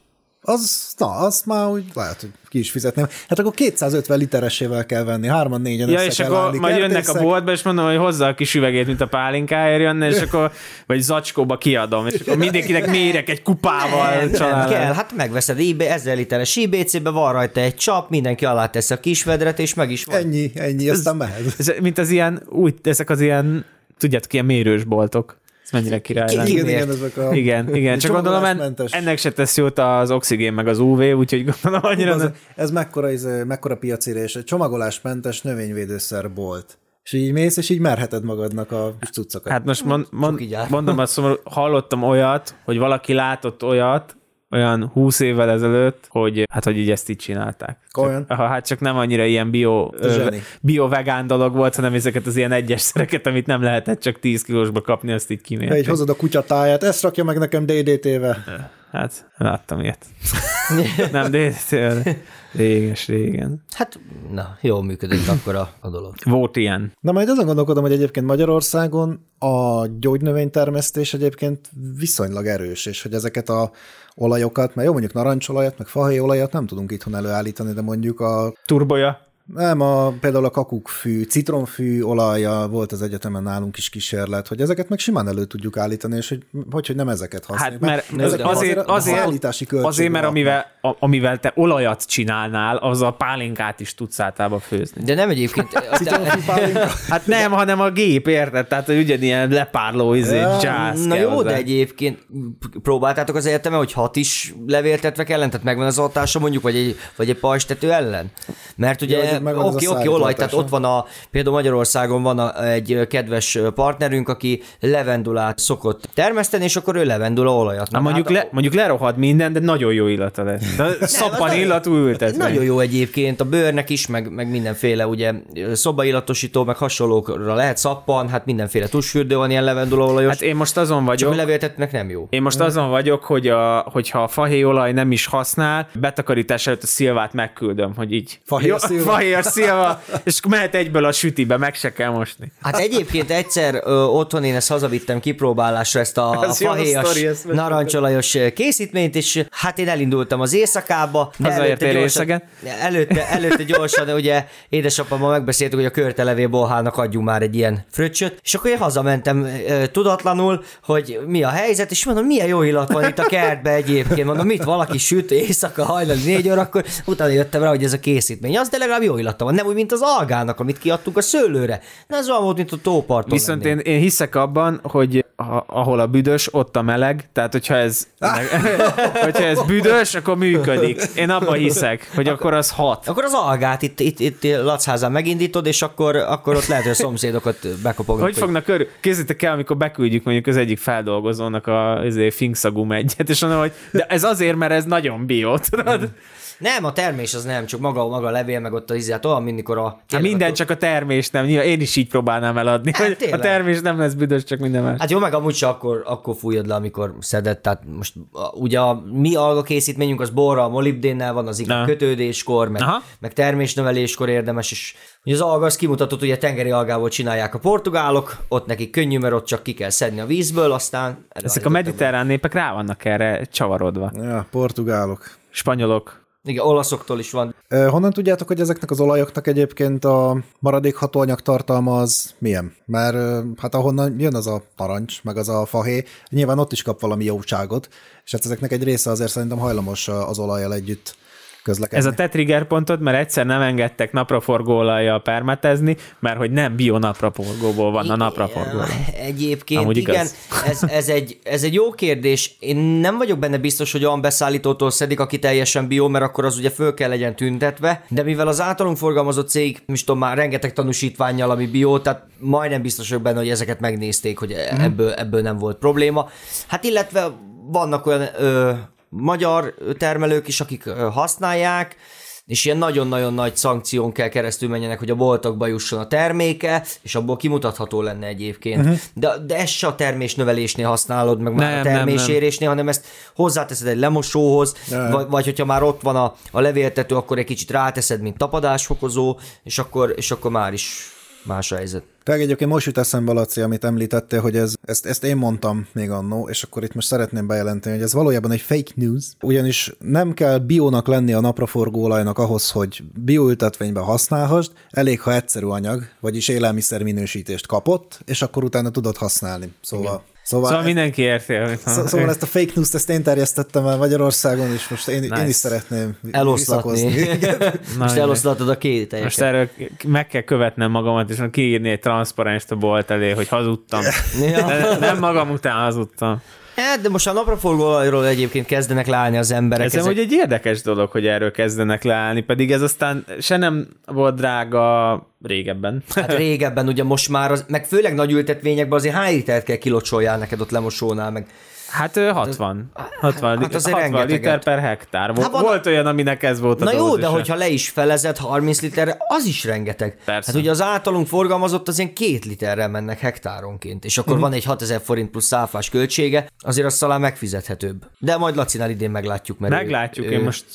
az, na, azt már úgy lehet, hogy ki is fizetném. Hát akkor 250 literesével kell venni, hárman, négyen Ja, és akkor állni majd jönnek a boltba, és mondom, hogy hozza a kis üvegét, mint a pálinkáért jönne, és akkor, vagy zacskóba kiadom, és akkor mindenkinek mérek egy kupával. Nem, nem kell, hát megveszed IB, 1000 literes IBC-be, van rajta egy csap, mindenki alá tesz a kisvedret, és meg is van. Ennyi, ennyi, aztán mehet. Ez, mint az ilyen, úgy, ezek az ilyen, tudjátok, ilyen mérős boltok. Ez mennyire király Ki- lenne. Igen, igen, ezek a... Igen, igen, csak gondolom, en, ennek se tesz jót az oxigén meg az UV, úgyhogy gondolom annyira Ez, ez mekkora, ez, mekkora piacérés, egy csomagolásmentes növényvédőszer bolt. És így mész, és így merheted magadnak a cuccokat. Hát most mond, mond, mondom azt, szomorú, hallottam olyat, hogy valaki látott olyat, olyan 20 évvel ezelőtt, hogy hát, hogy így ezt így csinálták. Csak, hát csak nem annyira ilyen bio, bio-vegán dolog volt, hanem ezeket az ilyen egyes szereket, amit nem lehetett csak 10 kilósba kapni, azt így kimérték. így hozod a kutyatáját, ezt rakja meg nekem DDT-vel. Hát, láttam ilyet. nem, de réges, régen. Hát, na, jól működött akkor a, a dolog. Volt ilyen. Na majd azon gondolkodom, hogy egyébként Magyarországon a gyógynövénytermesztés egyébként viszonylag erős, és hogy ezeket a olajokat, mert jó mondjuk narancsolajat, meg fahéjolajat nem tudunk itthon előállítani, de mondjuk a Turboja. Nem, a, például a kakukkfű, citromfű olaja volt az egyetemen nálunk is kísérlet, hogy ezeket meg simán elő tudjuk állítani, és hogy hogy, hogy nem ezeket használjuk. Hát mert ezek azért, azért, azért, azért mert amivel, a, amivel te olajat csinálnál, az a pálinkát is tudsz általában főzni. De nem egyébként... Hát nem, hanem a gép, érted? Tehát ugyanilyen lepárló izé, Ja, jazz Na jó, hozzá. de egyébként próbáltátok az egyetemen, hogy hat is levéltetvek ellen, tehát megvan az hatása mondjuk, vagy egy, vagy egy pajstető ellen? Mert Ja, ugye, hogy a oké, oké, szállító olaj, tehát ott van a, például Magyarországon van a, egy kedves partnerünk, aki levendulát szokott termeszteni, és akkor ő levendula olajat. Na, mondjuk, hát le, mondjuk lerohad minden, de nagyon jó illata lesz. De szappan illatú ültetve. Nagyon jó egyébként, a bőrnek is, meg, meg mindenféle, ugye szobaillatosító, meg hasonlókra lehet szappan, hát mindenféle tusfürdő van ilyen levendulaolajos, Hát én most azon csak vagyok, a levéltetnek nem jó. Én most azon vagyok, hogy a, hogyha a fahéjolaj nem is használ, betakarítás előtt a szilvát megküldöm, hogy így. Fahéj Jó, szilva. Fahéj szilva, és mehet egyből a sütibe, meg se kell mosni. Hát egyébként egyszer ö, otthon én ezt hazavittem kipróbálásra, ezt a, Ez fahéjas, sztori, ezt mesélj. narancsolajos készítményt, és hát én elindultam az éjszakába. Hazaértél előtte részegen? előtte, előtte gyorsan, ugye édesapámmal megbeszéltük, hogy a körtelevé bolhának adjunk már egy ilyen fröccsöt, és akkor én hazamentem ö, tudatlanul, hogy mi a helyzet, és mondom, milyen jó illat van itt a kertbe egyébként, mondom, mit valaki süt éjszaka hajnali négy órakor, utána jöttem rá, hogy ez a készítmény, az de legalább jó illata van, nem úgy, mint az algának, amit kiadtunk a szőlőre. Na, ez olyan volt, mint a tóparton. Viszont én, én hiszek abban, hogy ahol a büdös, ott a meleg, tehát hogyha ez, hogyha ez büdös, akkor működik. Én abban hiszek, hogy akkor az hat. Akkor az algát itt, itt, itt Lacházán megindítod, és akkor, akkor ott lehet, hogy a szomszédokat bekopognak. Hogy fognak körül? Képzeljétek el, amikor beküldjük mondjuk az egyik feldolgozónak a izé, finkszagú egyet, és mondom, hogy de ez azért, mert ez nagyon bio, tudod? Nem, a termés az nem, csak maga, maga a levél, meg ott a hát olyan, mint mikor a... Hát minden a- csak a termés nem. Nyilván én is így próbálnám eladni, Hát hogy a termés nem lesz büdös, csak minden más. Hát jó, meg amúgy se akkor, akkor fújod le, amikor szedett, tehát most ugye a mi alga készítményünk az borra, a molibdénnel van, az Na. kötődéskor, meg, Aha. meg termésnöveléskor érdemes, és ugye az alga az kimutatott, hogy a tengeri algából csinálják a portugálok, ott nekik könnyű, mert ott csak ki kell szedni a vízből, aztán... Ezek a mediterrán népek rá vannak erre csavarodva. Ja, portugálok. Spanyolok. Igen, olaszoktól is van. Honnan tudjátok, hogy ezeknek az olajoknak egyébként a maradék hatóanyag tartalma az milyen? Mert hát ahonnan jön az a narancs, meg az a fahé, nyilván ott is kap valami jóságot, és hát ezeknek egy része azért szerintem hajlamos az olajjal együtt közlekedni. Ez a te trigger pontod, mert egyszer nem engedtek napraforgóolajjal permetezni, mert hogy nem bio napraforgóból van a napraforgó. Egyébként Amúgy igen, igaz. ez, ez, egy, ez egy jó kérdés. Én nem vagyok benne biztos, hogy olyan beszállítótól szedik, aki teljesen bio, mert akkor az ugye föl kell legyen tüntetve, de mivel az általunk forgalmazott cég, is tudom, már rengeteg tanúsítványjal, ami bio, tehát majdnem biztos vagyok benne, hogy ezeket megnézték, hogy ebből, ebből nem volt probléma. Hát illetve vannak olyan ö, magyar termelők is, akik használják, és ilyen nagyon-nagyon nagy szankción kell keresztül menjenek, hogy a boltokba jusson a terméke, és abból kimutatható lenne egyébként. Uh-huh. De, de ezt se a termésnövelésnél használod, meg már Nem, a nem, nem. termésérésnél, hanem ezt hozzáteszed egy lemosóhoz, Nem. vagy, vagy hogyha már ott van a, a levéltető, akkor egy kicsit ráteszed, mint tapadásfokozó, és akkor, és akkor már is más a helyzet. Tehát egyébként most jut eszembe, Laci, amit említettél, hogy ez, ezt, ezt én mondtam még annó, és akkor itt most szeretném bejelenteni, hogy ez valójában egy fake news, ugyanis nem kell biónak lenni a napraforgóolajnak ahhoz, hogy bioültetvényben használhassd, elég, ha egyszerű anyag, vagyis élelmiszer minősítést kapott, és akkor utána tudod használni. Szóval, szóval, Szóval mindenki érti, amit Szó- Szóval ezt a fake news-t ezt én terjesztettem el Magyarországon, és most én, nice. én is szeretném Eloszlatni. Most eloszlatod a két Most teljesen. erről meg kell követnem magamat, és kiírni egy transzparenst a bolt elé, hogy hazudtam. Ja. De nem magam után hazudtam. Hát, de most a napraforgóolajról egyébként kezdenek leállni az emberek. Ez amúgy egy érdekes dolog, hogy erről kezdenek leállni, pedig ez aztán se nem volt drága régebben. Hát régebben ugye most már, az, meg főleg nagy ültetvényekben azért hány litert kell kilocsoljál neked ott lemosónál, meg Hát ö, 60. 60, hát azért 60 rengeteget. liter per hektár. Volt, Hát van- volt olyan, aminek ez volt a Na jó, de hogyha le is felezed 30 literre, az is rengeteg. Persze. Hát ugye az általunk forgalmazott az ilyen két literrel mennek hektáronként, és akkor van egy 6000 forint plusz száfás költsége, azért az talán megfizethetőbb. De majd Lacinál idén meglátjuk, mert ő- Meglátjuk, ő, én most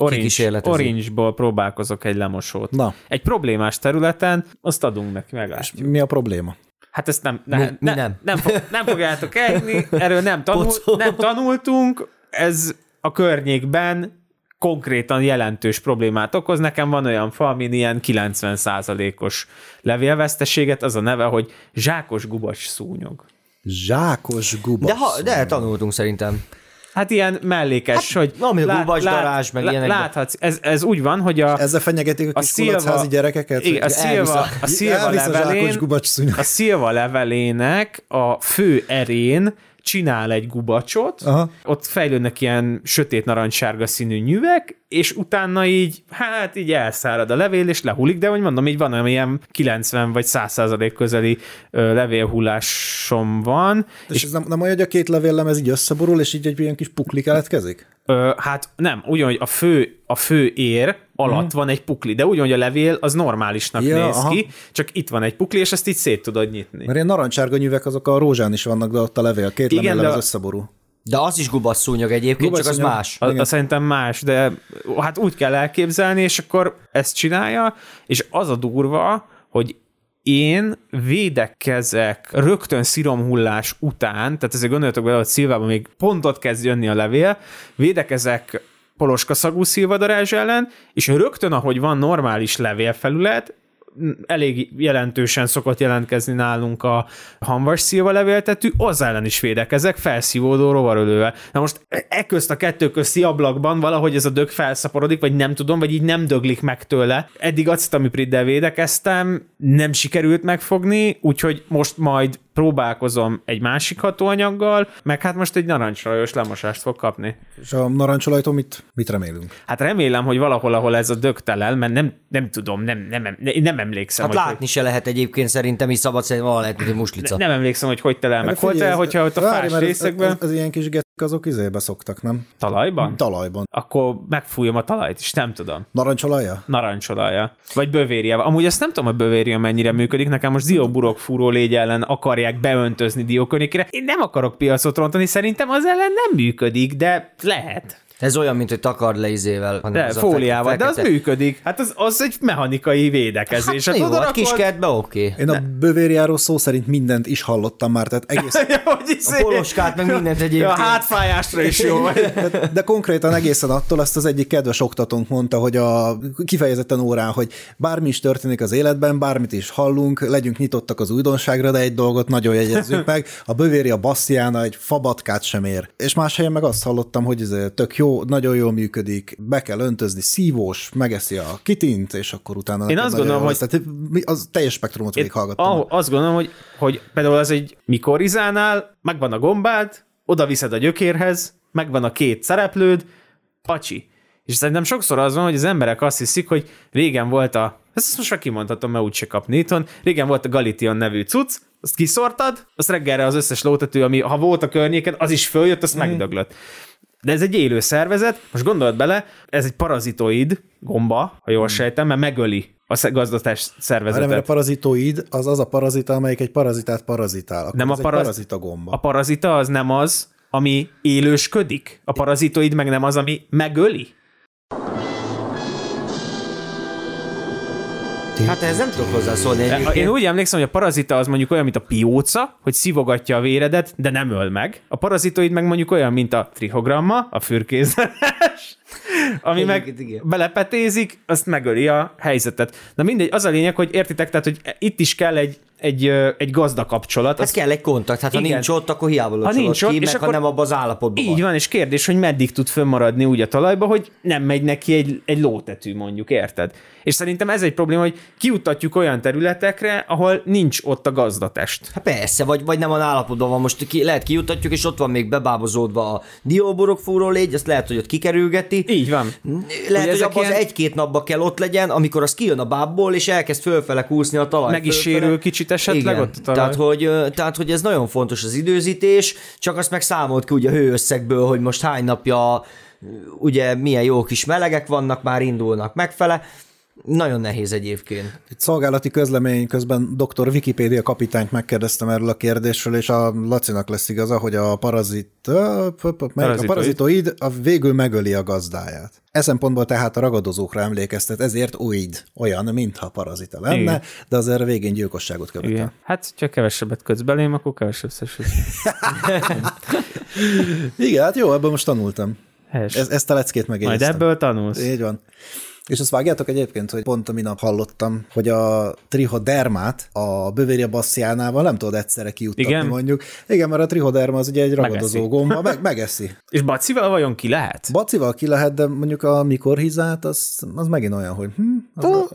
Orange. Orange-ból próbálkozok egy lemosót. Na. Egy problémás területen, azt adunk neki, meglátjuk. Mi a probléma? Hát ezt nem, ne, Mi- ne, mi nem. nem? Nem, fog, nem fogjátok elhinni, erről nem, tanul, nem tanultunk, ez a környékben konkrétan jelentős problémát okoz. Nekem van olyan fa, amin ilyen 90%-os levélveszteséget, az a neve, hogy zsákos gubacs szúnyog. Zsákos gubasz. De, ha, de tanultunk szerintem. Hát ilyen mellékes, hát, hogy... valami gubacs darázs, meg ilyenekbe. Láthatsz, ez, ez úgy van, hogy a... Ezzel fenyegetik a a kis szilva- gyerekeket? Igen, a szilva, a szilva, levelén, a szilva levelének a fő erén csinál egy gubacsot, Aha. ott fejlődnek ilyen sötét narancssárga színű nyüvek, és utána így, hát így elszárad a levél, és lehullik, de hogy mondom, így van ilyen 90 vagy 100 százalék közeli ö, levélhullásom van, És ez nem, nem olyan, hogy a két levéllemez így összeborul, és így egy ilyen kis pukli keletkezik? Ö, hát nem, ugyanúgy a fő, a fő ér alatt van egy pukli, de ugyanúgy a levél az normálisnak Ja, néz aha. ki, csak itt van egy pukli, és ezt így szét tudod nyitni. Mert ilyen narancsárga nyüvek azok a rózsán is vannak, de ott a levél, két Igen, levél de az összeborul. De az is gubasz szúnyog egyébként, csak az más. A, Igen. a szerintem más, de hát úgy kell elképzelni, és akkor ezt csinálja, és az a durva, hogy én védekezek rögtön sziromhullás után, tehát ezért gondoljatok bele, hogy szilvában még pont ott kezd jönni a levél, védekezek poloska szagú szilvadarázs ellen, és rögtön, ahogy van normális levélfelület, elég jelentősen szokott jelentkezni nálunk a hamvas szilva levéltetű, az ellen is védekezek, felszívódó rovarölővel. Na most e közt a kettő közti ablakban valahogy ez a dög felszaporodik, vagy nem tudom, vagy így nem döglik meg tőle. Eddig acetamipriddel védekeztem, nem sikerült megfogni, úgyhogy most majd próbálkozom egy másik hatóanyaggal, meg hát most egy narancsrajos lemosást fog kapni. És a narancsolajtól mit, mit remélünk? Hát remélem, hogy valahol, ahol ez a dög telel, mert nem, nem tudom, nem, nem, nem, nem emlékszem. Hát hogy látni se lehet egyébként szerintem, is szabad szerint valahol lehet, egy muslica. Nem emlékszem, hogy hogy telel meg. Hát Hogy telel, ez- hogyha ott a várj, fás ez- részekben, Ez, ez, ilyen kis getek azok izébe szoktak, nem? talajban, Talajban. akkor megfújom a talajt is, nem tudom. Narancsolaja? Narancsolaja. Vagy bővérjával. Amúgy azt nem tudom, hogy bővérja mennyire működik. Nekem most dióburok fúró légy ellen akarják beöntözni diókörnyékére. Én nem akarok piacot rontani, szerintem az ellen nem működik, de lehet. Ez olyan, mint hogy takard le izével. hanem De fóliával, fekete- de az működik. Hát az, az egy mechanikai védekezés. Hát, jó, oda hát rakod- kiskertbe oké. Én a bővérjáról szó szerint mindent is hallottam már, tehát egész, Ja, hogy izé- A poloskát, meg mindent Ja, egyébként. a hátfájásra is jó. de konkrétan egészen attól azt az egyik kedves oktatónk mondta, hogy a kifejezetten órán, hogy bármi is történik az életben, bármit is hallunk, legyünk nyitottak az újdonságra, de egy dolgot nagyon jegyezzük meg, a bővéri a bassziána egy fabatkát sem ér. És más helyen meg azt hallottam, hogy ez tök jó, nagyon jól működik, be kell öntözni, szívós, megeszi a kitint, és akkor utána... Én azt gondolom, jó hogy-. Tehát az teljes spektrumot Én végighallgattam. ah, azt gondolom, hogy, hogy például az egy mikorizánál, megvan a gombád, oda viszed a gyökérhez, megvan a két szereplőd, pacsi. És szerintem sokszor az van, hogy az emberek azt hiszik, hogy régen volt a, ezt most már kimondhatom, mert úgyse kap Newton, régen volt a Galition nevű cucc, azt kiszortad, azt reggelre az összes lótető, ami ha volt a környéken, az is följött, azt megdöglött. De ez egy élő szervezet, most gondold bele, ez egy parazitoid gomba, ha jól sejtem, mert megöli a gazdatás szervezetet. mert a parazitoid az az a parazita, amelyik egy parazitát parazitál. Akkor Nem a paraz- parazita gomba. A parazita az nem az, ami élősködik. A parazitoid meg nem az, ami megöli. Hát ehhez nem tudok hozzászólni egyébként. Én úgy emlékszem, hogy a parazita az mondjuk olyan, mint a pióca, hogy szivogatja a véredet, de nem öl meg. A parazitoid meg mondjuk olyan, mint a trihogramma, a fürkészes, ami meg igen. belepetézik, azt megöli a helyzetet. Na mindegy, az a lényeg, hogy értitek, tehát, hogy itt is kell egy, egy, egy gazda kapcsolat. Ez Az kell egy kontakt, hát ha Igen. nincs ott, akkor hiába locsolod nincs ott, ki, és meg akkor- ha nem abban az állapotban Így van, és kérdés, hogy meddig tud fönnmaradni úgy a talajba, hogy nem megy neki egy, egy lótetű, mondjuk, érted? És szerintem ez egy probléma, hogy kiutatjuk olyan területekre, ahol nincs ott a gazdatest. Hát persze, vagy, vagy nem van állapotban van, most ki, lehet kiutatjuk, és ott van még bebábozódva a dióborok fúró légy, azt lehet, hogy ott kikerülgeti. Így van. Lehet, hogy ezek abban ilyen- az egy-két napba kell ott legyen, amikor az kijön a bábból, és elkezd fölfele kúszni a talaj. Meg is fölfele. sérül kicsit esetleg Igen. ott a talaj. Tehát hogy, tehát, hogy ez nagyon fontos az időzítés, csak azt meg számolt ki ugye a hőösszegből, hogy most hány napja ugye milyen jó kis melegek vannak, már indulnak megfele. Nagyon nehéz egyébként. Egy szolgálati közlemény közben dr. Wikipédia kapitányt megkérdeztem erről a kérdésről, és a Lacinak lesz igaza, hogy a parazit, ö, p- p- melyik? a Parazitoid. parazitoid a végül megöli a gazdáját. E szempontból tehát a ragadozókra emlékeztet, ezért oid, olyan, mintha parazita lenne, Igen. de azért a végén gyilkosságot követel. Igen. Hát, ha kevesebbet kötsz belém, akkor kevesebb szesüt. Igen, hát jó, ebből most tanultam. Ez, ezt a leckét Majd megjegyeztem. ebből tanulsz. Így van. És azt vágjátok egyébként, hogy pont a minap hallottam, hogy a trihodermát a bővérje bassziánával nem tudod egyszerre kijuttatni Igen? mondjuk. Igen, mert a trihoderma az ugye egy ragadozó Megeszi. gomba, meg, megeszi. És bacival vajon ki lehet? Bacival ki lehet, de mondjuk a mikorhizát, az, az megint olyan, hogy hm, az,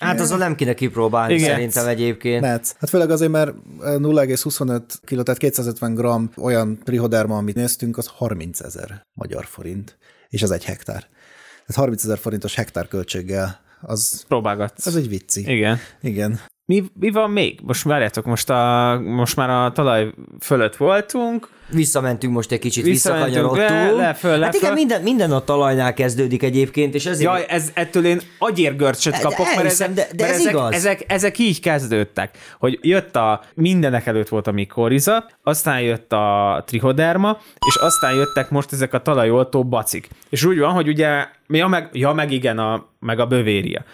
Hát azon nem kéne kipróbálni Igen. szerintem egyébként. Metsz. Hát főleg azért, mert 0,25 kg, tehát 250 g olyan trihoderma, amit néztünk, az 30 ezer magyar forint, és az egy hektár. Tehát 30 ezer forintos hektár költséggel, az, Próbálgatsz. az egy vicci. Igen. Igen. Mi, mi van még? Most várjátok, most, a, most már a talaj fölött voltunk. Visszamentünk most egy kicsit, visszakanyarodtunk. le, le, föl, le, hát igen, föl. minden, minden a talajnál kezdődik egyébként, és ezért... Jaj, ez, ettől én agyérgörcsöt De kapok, mert, elhiszem, ezek, de- de mert ez ezek, igaz. ezek, ezek így kezdődtek, hogy jött a, mindenek előtt volt a mikoriza, aztán jött a trihoderma, és aztán jöttek most ezek a talajoltó bacik. És úgy van, hogy ugye, ja meg, ja, meg igen, a, meg a bövéria.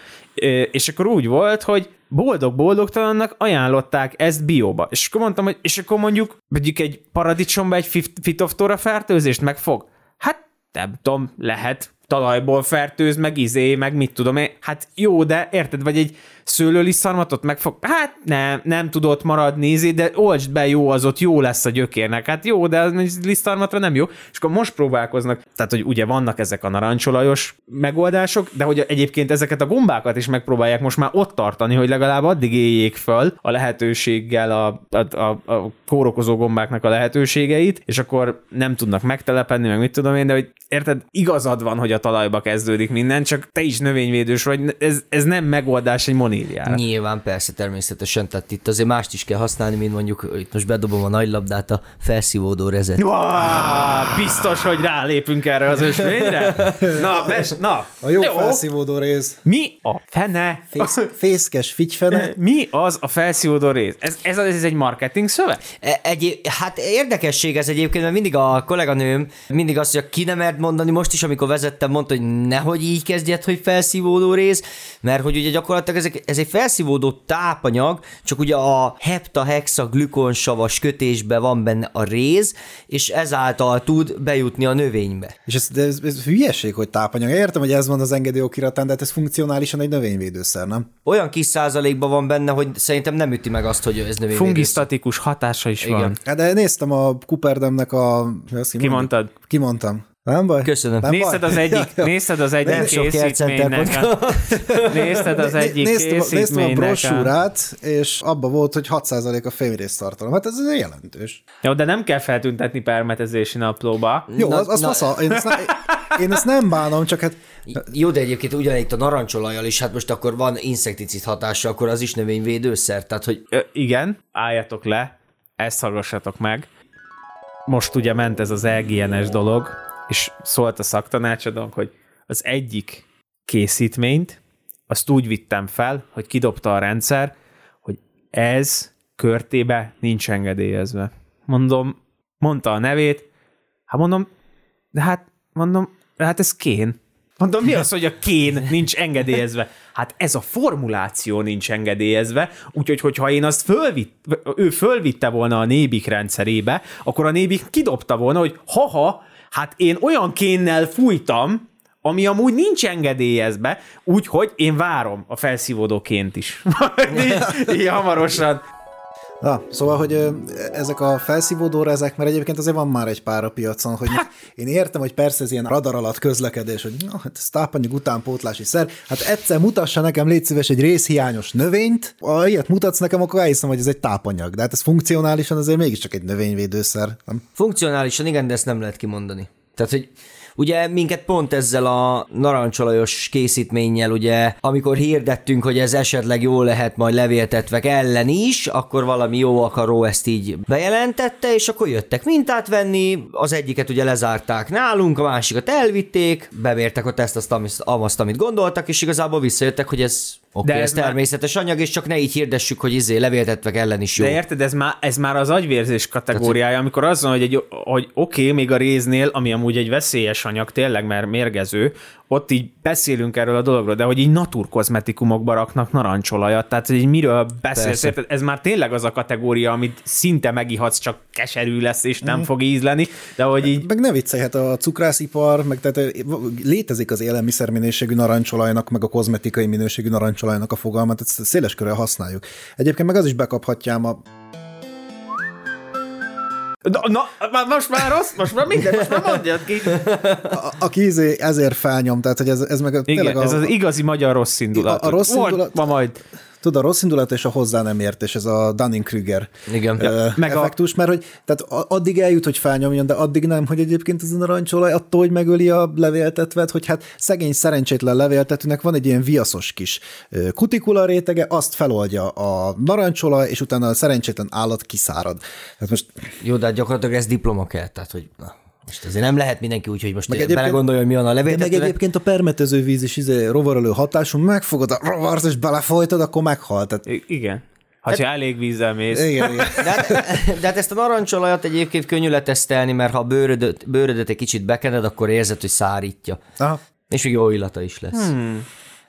És akkor úgy volt, hogy boldog-boldogtalannak ajánlották ezt bióba. És akkor mondtam, hogy és akkor mondjuk, mondjuk egy paradicsomba egy fit- fitoftora fertőzést megfog? Hát nem tudom, lehet talajból fertőz, meg izé, meg mit tudom én. Hát jó, de érted, vagy egy szőlőlisztarmatot megfog, hát nem, nem tudott maradni, izé, de olcsd be, jó, az ott jó lesz a gyökérnek. Hát jó, de az lisztarmatra nem jó. És akkor most próbálkoznak, tehát hogy ugye vannak ezek a narancsolajos megoldások, de hogy egyébként ezeket a gombákat is megpróbálják most már ott tartani, hogy legalább addig éljék föl a lehetőséggel a, a, a, a kórokozó gombáknak a lehetőségeit, és akkor nem tudnak megtelepedni, meg mit tudom én, de hogy érted, igazad van, hogy a talajba kezdődik minden, csak te is növényvédős vagy, ez, ez nem megoldás egy moníliára. Nyilván, persze, természetesen, tehát itt azért mást is kell használni, mint mondjuk, itt most bedobom a nagy labdát, a felszívódó rezet. Wow, biztos, hogy rálépünk erre az ösvényre? Na, bes, na. A jó, jó. felszívódó rész. Mi a fene? Fész, fészkes figyfene. Mi az a felszívódó rész? Ez, ez, ez egy marketing szöveg? E- Egy, hát érdekesség ez egyébként, mert mindig a kolléganőm mindig azt mondja, ki nem mert mondani, most is, amikor vezettem, mondta, hogy nehogy így kezdjed, hogy felszívódó rész, mert hogy ugye gyakorlatilag ezek, ez egy felszívódó tápanyag, csak ugye a heptahexa glükonsavas kötésben van benne a réz, és ezáltal tud bejutni a növénybe. És ez, ez, ez hülyeség, hogy tápanyag. Értem, hogy ez van az engedélyokiratán, de hát ez funkcionálisan egy növényvédőszer, nem? Olyan kis százalékban van benne, hogy szerintem nem üti meg azt, hogy ez növényvédő. Fungisztatikus hatása is Igen. van. Hát de néztem a Cooperdemnek a... Kimondtad? Kimondtam. Nem baj? Köszönöm. Nem Nézted baj? az egyik, Ja, nézted az egyik Nem készítménynek. A, nézted az egyik néztem, a- néztem a készítménynek. brosúrát, és abban volt, hogy 6% a fémrész tartalom. Hát ez azért jelentős. Jó, de nem kell feltüntetni permetezési naplóba. Jó, Na- az, az na- fasza. Én ezt, ne, én ezt nem bánom, csak hát Jó, de egyébként ugyanitt a narancsolajjal is, hát most akkor van inszekticid hatása, akkor az is növényvédőszer, tehát hogy Ö, igen, álljatok le, ezt hallgassatok meg. Most ugye ment ez az EGNS dolog, és szólt a szaktanácsadónk, hogy az egyik készítményt, azt úgy vittem fel, hogy kidobta a rendszer, hogy ez körtébe nincs engedélyezve. Mondom, mondta a nevét, hát mondom, de hát, mondom, de hát ez kén. Mondom, mi az, hogy a kén nincs engedélyezve? Hát ez a formuláció nincs engedélyezve, úgyhogy hogyha én azt fölvitt, ő fölvitte volna a nébik rendszerébe, akkor a nébik kidobta volna, hogy haha, hát én olyan kénnel fújtam, ami amúgy nincs engedélyezve, úgyhogy én várom a felszívódóként is. így, így hamarosan. Na, szóval, hogy ezek a felszívódó ezek, mert egyébként azért van már egy pár a piacon, hogy én értem, hogy persze ez ilyen radar alatt közlekedés, hogy na, hát ez tápanyag utánpótlási szer, hát egyszer mutassa nekem, légy szíves, egy részhiányos növényt, ha ilyet mutatsz nekem, akkor elhiszem, hogy ez egy tápanyag, de hát ez funkcionálisan azért mégiscsak egy növényvédőszer, nem? funkcionálisan igen, de ezt nem lehet kimondani. Tehát, hogy Ugye minket pont ezzel a narancsolajos készítménnyel, ugye, amikor hirdettünk, hogy ez esetleg jó lehet majd levéltetvek ellen is, akkor valami jó akaró ezt így bejelentette, és akkor jöttek mintát venni, az egyiket ugye lezárták nálunk, a másikat elvitték, bemértek a teszt azt, amit, azt, amit gondoltak, és igazából visszajöttek, hogy ez Oké, De ez, ez már- természetes anyag, és csak ne így hirdessük, hogy izé levéltetvek ellen is jó. De érted, ez már, ez már az agyvérzés kategóriája, amikor az van, hogy, egy, hogy oké, okay, még a réznél, ami amúgy egy veszélyes anyag, tényleg, mert mérgező, ott így beszélünk erről a dologról, de hogy így naturkozmetikumokba raknak narancsolajat, tehát hogy így miről beszélsz, érted? Ez már tényleg az a kategória, amit szinte megihatsz, csak keserű lesz, és nem fog ízleni, de hogy így Meg ne viccelj, hát a cukrászipar, meg tehát eh, létezik az élelmiszer minőségű narancsolajnak, meg a kozmetikai minőségű narancsolajnak a fogalmat, ezt széles körül használjuk. Egyébként meg az is bekaphatjám a Na, na, most már rossz, most már minden, most már mondjad ki. a- aki izé ezért felnyom, tehát hogy ez, ez meg a, Igen, tényleg a, ez az igazi magyar rossz indulat. A- a rossz Volt indulat- Ma majd. Tudod, a rossz indulat és a hozzá nem értés, ez a Dunning-Kruger Igen. ö, meg a- effektus, mert hogy tehát addig eljut, hogy felnyomjon, de addig nem, hogy egyébként ez a narancsolaj attól, hogy megöli a levéltetvet, hogy hát szegény szerencsétlen levéltetőnek van egy ilyen viaszos kis kutikula rétege, azt feloldja a narancsolaj, és utána a szerencsétlen állat kiszárad. Hát most Jó, de hát gyakorlatilag ez diploma kell, tehát hogy na, most azért nem lehet mindenki úgy, hogy most Meg belegondolja, hogy mi van a De meg egyébként a permetező víz is izé, rovarölő hatású, megfogod a rovart, és belefolytod, akkor meghal. Tehát, igen. Ha hát, elég vízzel mész. igen, igen. De hát, de hát ezt a narancsolajat egyébként könnyű letesztelni, mert ha a bőrödöt, bőrödöt egy kicsit bekened, akkor érzed, hogy szárítja. Aha. És még jó illata is lesz.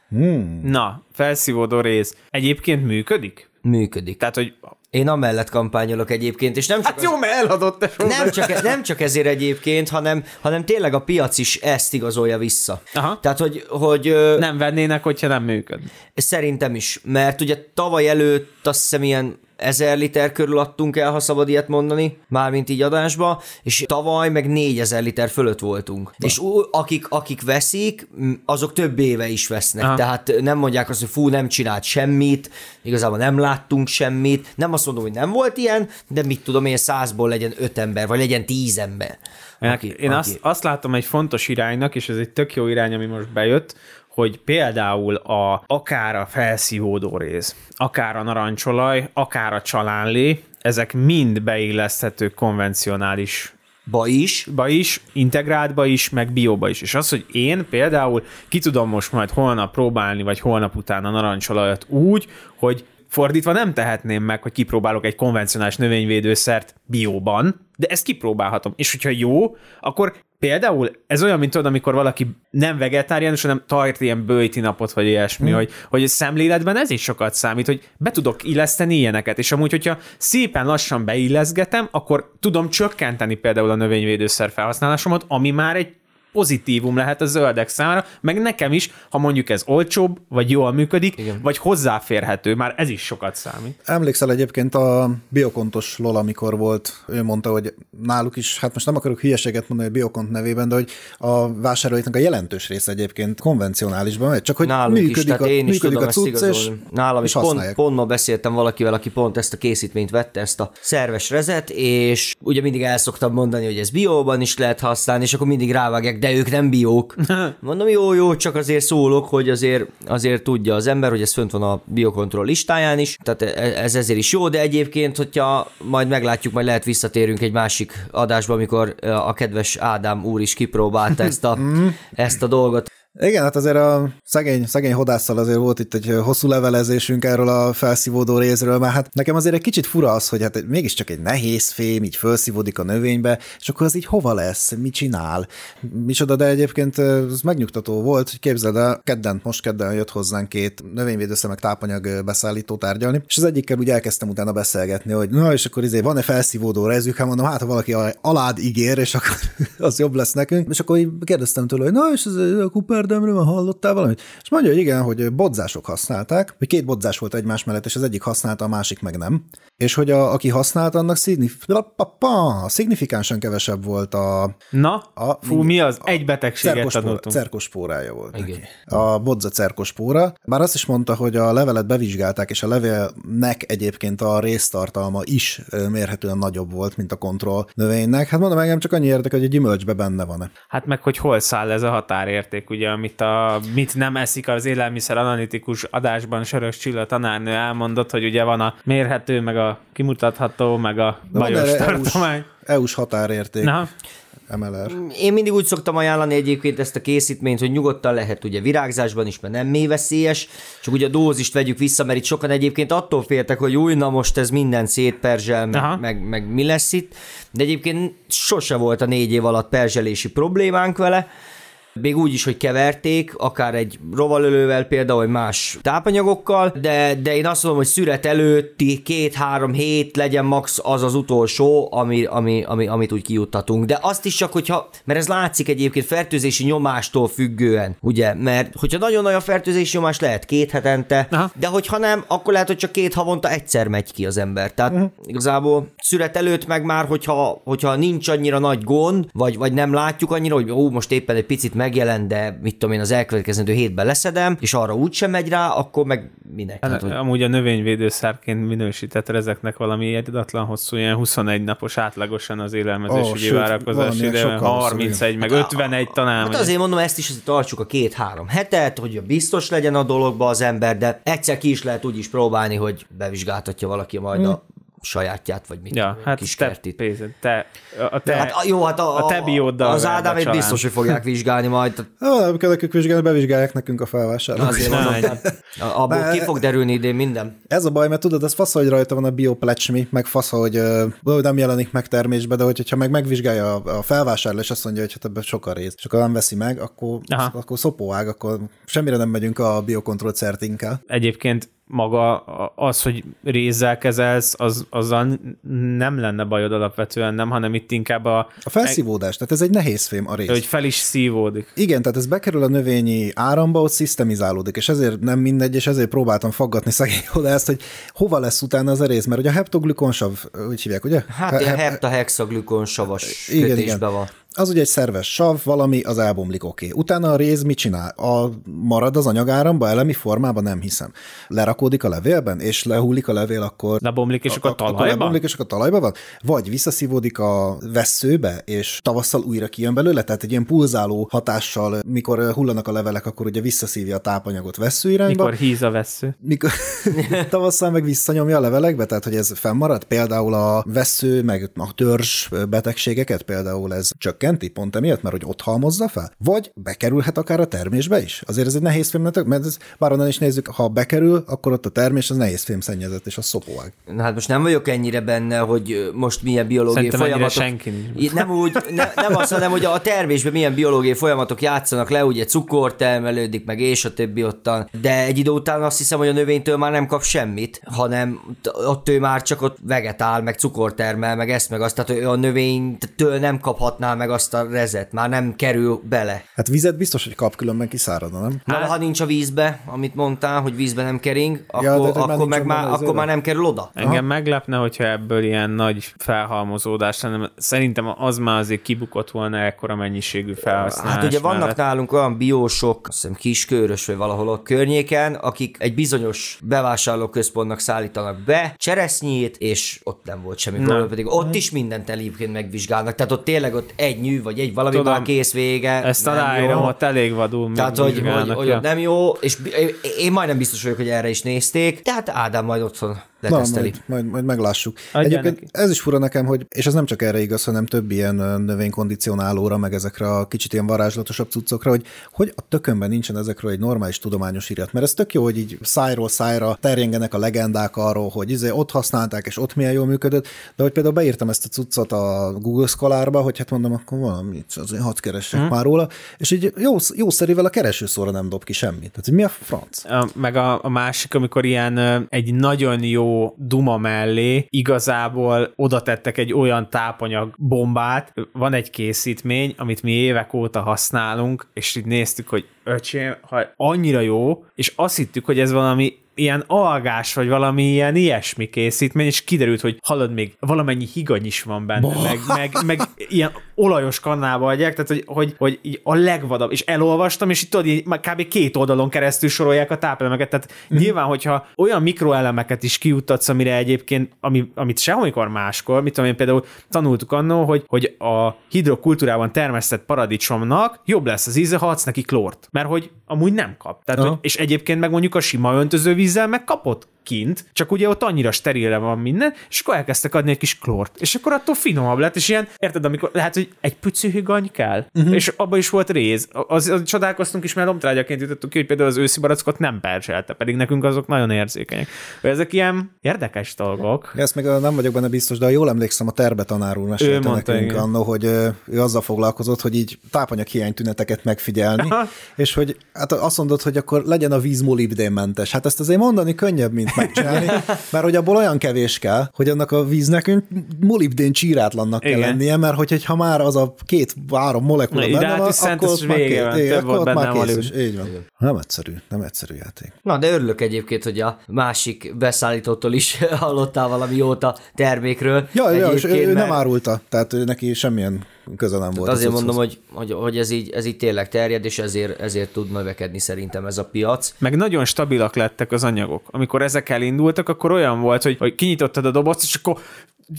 Hmm. Na, felszívódó rész. Egyébként működik? Működik. Tehát, hogy Én amellett kampányolok egyébként, és nem csak, hát az, jó, mert eladott te nem, csak, nem csak ezért egyébként, hanem, hanem tényleg a piac is ezt igazolja vissza. Aha. Tehát, hogy, hogy Nem vennének, hogyha nem működne. Szerintem is, mert ugye tavaly előtt azt hiszem ilyen ezer liter körül adtunk el, ha szabad ilyet mondani, mármint így adásba, és tavaly meg 4000 liter fölött voltunk. És ú- akik, akik veszik, azok több éve is vesznek. Aha. Tehát nem mondják azt, hogy fú, nem csinált semmit, igazából nem láttunk semmit, nem azt mondom, hogy nem volt ilyen, de mit tudom én, százból legyen öt ember, vagy legyen tíz ember. Aki, én aki... Azt, azt látom egy fontos iránynak, és ez egy tök jó irány, ami most bejött, hogy például a, akár a felszívódó rész, akár a narancsolaj, akár a csalánlé, ezek mind beilleszthető konvencionális Ba is, ba is, integráltba is, meg bióba is. És az, hogy én például ki tudom most majd holnap próbálni, vagy holnap után a narancsolajat úgy, hogy fordítva nem tehetném meg, hogy kipróbálok egy konvencionális növényvédőszert bióban, de ezt kipróbálhatom. És hogyha jó, akkor például ez olyan, mint tudod, amikor valaki nem vegetáriánus, hanem tart ilyen bőjti napot, vagy ilyesmi, hmm. hogy, hogy szemléletben ez is sokat számít, hogy be tudok illeszteni ilyeneket, és amúgy, hogyha szépen lassan beilleszgetem, akkor tudom csökkenteni például a növényvédőszer felhasználásomat, ami már egy pozitívum lehet a zöldek számára, meg nekem is, ha mondjuk ez olcsóbb, vagy jól működik, Igen. vagy hozzáférhető, már ez is sokat számít. Emlékszel egyébként a biokontos Lola, amikor volt, ő mondta, hogy náluk is, hát most nem akarok hülyeséget mondani a biokont nevében, de hogy a vásárolóiknak a jelentős része egyébként konvencionálisban megy, csak hogy Nálunk működik, is, tehát a, én is működik tudom a ezt cucc, és, igazolni. Nálam is pont, használják. pont ma beszéltem valakivel, aki pont ezt a készítményt vette, ezt a szerves rezet, és ugye mindig el szoktam mondani, hogy ez bióban is lehet használni, és akkor mindig rávágják, de ők nem biók. Mondom, jó, jó, csak azért szólok, hogy azért, azért tudja az ember, hogy ez fönt van a biokontroll listáján is, tehát e- ez ezért is jó, de egyébként, hogyha majd meglátjuk, majd lehet visszatérünk egy másik adásba, amikor a kedves Ádám úr is kipróbálta ezt a, ezt a dolgot. Igen, hát azért a szegény, szegény hodásszal azért volt itt egy hosszú levelezésünk erről a felszívódó részről, mert hát nekem azért egy kicsit fura az, hogy hát mégiscsak egy nehéz fém, így felszívódik a növénybe, és akkor az így hova lesz, mit csinál, micsoda, de egyébként ez megnyugtató volt, hogy képzeld el, kedden, most kedden jött hozzánk két növényvédőszer, tápanyag beszállító tárgyalni, és az egyikkel úgy elkezdtem utána beszélgetni, hogy na és akkor izé, van-e felszívódó rezük, hát mondom, hát ha valaki alád ígér, és akkor az jobb lesz nekünk, és akkor így kérdeztem tőle, hogy na és ez a Cooperdemről már hallottál valamit? És mondja, hogy igen, hogy bodzások használták, hogy két bodzás volt egymás mellett, és az egyik használta, a másik meg nem. És hogy a, aki használta, annak szignif- szignifikánsan kevesebb volt a... Na, a a, fú, mi az? Egy betegséget cerkospóra, tanultunk. cerkospórája volt Igen. neki. A bodza cerkospóra. Bár azt is mondta, hogy a levelet bevizsgálták, és a levélnek egyébként a résztartalma is mérhetően nagyobb volt, mint a kontroll növénynek. Hát mondom, engem csak annyi érdekel, hogy a gyümölcsbe benne van-e. Hát meg, hogy hol száll ez a határérték, ugye, amit, a, mit nem eszik az élelmiszer analitikus adásban Sörös Csilla tanárnő elmondott, hogy ugye van a mérhető, meg a kimutatható, meg a bajos erre EU-s, tartomány. EU-s határérték. Na, MLR. Én mindig úgy szoktam ajánlani egyébként ezt a készítményt, hogy nyugodtan lehet ugye virágzásban is, mert nem mélyveszélyes, csak ugye a dózist vegyük vissza, mert itt sokan egyébként attól féltek, hogy új, na most ez minden szétperzsel, Aha. meg, meg, meg mi lesz itt, de egyébként sose volt a négy év alatt perzselési problémánk vele, még úgy is, hogy keverték, akár egy rovalölővel például, vagy más tápanyagokkal, de, de én azt mondom, hogy szüret előtti két-három hét legyen max az az utolsó, ami, ami, ami, amit úgy kijuttatunk. De azt is csak, hogyha, mert ez látszik egyébként fertőzési nyomástól függően, ugye, mert hogyha nagyon nagy a fertőzési nyomás, lehet két hetente, Aha. de hogyha nem, akkor lehet, hogy csak két havonta egyszer megy ki az ember. Tehát uh-huh. igazából szüret előtt meg már, hogyha, hogyha nincs annyira nagy gond, vagy, vagy nem látjuk annyira, hogy ó, most éppen egy picit megjelent, de mit tudom én, az elkövetkezendő hétben leszedem, és arra úgysem megy rá, akkor meg minek? Tehát, Hát, hogy amúgy a növényvédőszerként minősített rezeknek valami egyetlen hosszú, ilyen 21 napos átlagosan az Ó, élelmezésügyi sőt, várakozás ide, sokkal hosszabb, 31, meg 51 talán. Hát azért mondom, ezt is azért tartsuk a két-három hetet, hogy biztos legyen a dologba az ember, de egyszer ki is lehet úgy is próbálni, hogy bevizsgáltatja valaki majd a sajátját, vagy mit Ja, hát kis te, kertit. pénzed, te, a te, Hát, a- jó, hát a, a te bióddal az a Ádámét család. biztos, hogy fogják vizsgálni majd. Ha nem kell nekünk vizsgálni, bevizsgálják nekünk a felvásárlók. Azért mondom, tehát abból ki fog derülni idén minden. Ez a baj, mert tudod, ez fasz, hogy rajta van a bioplecsmi, meg fasz, hogy valahogy nem jelenik meg termésbe, de hogy- hogyha meg megvizsgálja a, a felvásárló, és azt mondja, hogy hát ebben sok a rész, és akkor nem veszi meg, akkor, Aha. akkor szopóág, akkor semmire nem megyünk a biokontroll certinkel. Egyébként maga a- az, hogy rézzel kezelsz, az, azzal nem lenne bajod alapvetően, nem, hanem itt inkább a, A felszívódás, tehát ez egy nehéz fém a rész. hogy fel is szívódik. Igen, tehát ez bekerül a növényi áramba, ott szisztemizálódik, és ezért nem mindegy, és ezért próbáltam faggatni szegény oda ezt, hogy hova lesz utána az a rész, mert ugye a heptoglikonsav, úgy hívják, ugye? Hát heptahexaglükon savas Igen, kötésben igen. van. Az ugye egy szerves sav, valami, az elbomlik, oké. Okay. Utána a réz mit csinál? A, marad az anyagáramba, elemi formában nem hiszem. Lerakódik a levélben, és lehullik a levél, akkor... Lebomlik, és akkor Akkor talajba? lebomlik, és akkor talajba van? Vagy visszaszívódik a vesszőbe, és tavasszal újra kijön belőle, tehát egy ilyen pulzáló hatással, mikor hullanak a levelek, akkor ugye visszaszívja a tápanyagot vesszőirányba. Mikor híz a vesző. Mikor tavasszal meg visszanyomja a levelekbe, tehát hogy ez fennmarad, például a vesző, meg a törzs betegségeket például ez csökkenti pont emiatt, mert hogy ott halmozza fel, vagy bekerülhet akár a termésbe is. Azért ez egy nehéz film, mert ez, bár onnan is nézzük, ha bekerül, akkor ott a termés az nehéz film szennyezett, és a szopóág. Na hát most nem vagyok ennyire benne, hogy most milyen biológiai Szerintem folyamatok... senki nincs. Nem úgy, ne, nem azt, hanem, hogy a termésben milyen biológiai folyamatok játszanak le, ugye cukor termelődik, meg és a többi ottan, de egy idő után azt hiszem, hogy a növénytől már nem kap semmit, hanem ott ő már csak ott vegetál, meg cukor termel, meg ezt, meg azt, tehát ő a növénytől nem kaphatná meg azt a rezet, már nem kerül bele. Hát vizet biztos, hogy kap, különben kiszáradna, nem? Na, ha nincs a vízbe, amit mondtál, hogy vízbe nem kering, akkor, de ja, már akkor, meg már, akkor éve. már nem kerül oda. Engem meglepne, hogyha ebből ilyen nagy felhalmozódás lenne. Szerintem az már azért kibukott volna ekkora mennyiségű felhasználás Hát ugye vannak mellett. nálunk olyan biósok, azt hiszem kiskörös vagy valahol ott környéken, akik egy bizonyos bevásárlóközpontnak szállítanak be cseresznyét, és ott nem volt semmi probléma, pedig ott is mindent egyébként megvizsgálnak. Tehát ott tényleg ott egy nyű, vagy egy valami Tudom, már kész vége. Ezt aláírom, ott elég vadul Tehát, hogy, hogy, hogy nem jó, és én majdnem biztos vagyok, hogy erre is nézték, tehát Ádám majd otthon Na, majd, majd, majd meglássuk. Adjál Egyébként neki. ez is fura nekem, hogy, és ez nem csak erre igaz, hanem több ilyen növénykondicionálóra, meg ezekre a kicsit ilyen varázslatosabb cuccokra, hogy hogy a tökönben nincsen ezekről egy normális tudományos irat. Mert ez tök jó, hogy így szájról szájra terjengenek a legendák arról, hogy izé ott használták, és ott milyen jól működött, de hogy például beírtam ezt a cuccot a Google Scholarba, hogy hát mondom, akkor valami, azért hadd keressek hmm. már róla, és így jó, jó szerivel a keresőszóra nem dob ki semmit. Tehát, hogy mi a franc? A- meg a, a másik, amikor ilyen egy nagyon jó duma mellé igazából oda tettek egy olyan tápanyag bombát, van egy készítmény, amit mi évek óta használunk, és így néztük, hogy öcsém, ha annyira jó, és azt hittük, hogy ez valami ilyen algás, vagy valami ilyen ilyesmi készítmény, és kiderült, hogy hallod, még valamennyi higany is van benne, meg, meg, meg, ilyen olajos kannába adják, tehát hogy, hogy, hogy így a legvadabb, és elolvastam, és itt tudod, így kb. két oldalon keresztül sorolják a tápelemeket, tehát mm. nyilván, hogyha olyan mikroelemeket is kijuttatsz, amire egyébként, ami, amit sehol máskor, mit tudom én például tanultuk annó, hogy, hogy a hidrokultúrában termesztett paradicsomnak jobb lesz az íze, ha adsz neki klórt, mert hogy amúgy nem kap. Tehát, Aha. hogy, és egyébként meg mondjuk a sima öntözővízzel meg kapott kint, csak ugye ott annyira sterilre van minden, és akkor elkezdtek adni egy kis klort, és akkor attól finomabb lett, és ilyen, érted, amikor lehet, hogy egy pücű higany kell, uh-huh. és abban is volt réz. Az, az, csodálkoztunk is, mert lomtrágyaként jutottuk ki, hogy például az őszi barackot nem percselte, pedig nekünk azok nagyon érzékenyek. Ezek ilyen érdekes dolgok. Ezt még nem vagyok benne biztos, de jól emlékszem, a terbe tanár úr mesélte mondta, nekünk igen. annó, hogy ő azzal foglalkozott, hogy így tápanyaghiány tüneteket megfigyelni, és hogy hát azt mondod, hogy akkor legyen a víz molibdénmentes. Hát ezt azért mondani könnyebb, mint megcsinálni, mert hogy abból olyan kevés kell, hogy annak a víznek molibdén csírátlannak kell lennie, mert hogy ha már az a két-három molekula Na, benne van, Hidratus akkor ott már vége kész. van, több akkor volt ott már benne a kész is. Így van. Nem egyszerű, nem egyszerű játék. Na, de örülök egyébként, hogy a másik beszállítótól is hallottál valami jót a termékről. Ja, ja és ő, ő nem árulta, tehát ő neki semmilyen köze nem volt. Azért az mondom, hogy, hogy, hogy ez, így, ez így tényleg terjed, és ezért, ezért tud növekedni szerintem ez a piac. Meg nagyon stabilak lettek az anyagok. Amikor ezek elindultak, akkor olyan volt, hogy, hogy kinyitottad a dobozt, és akkor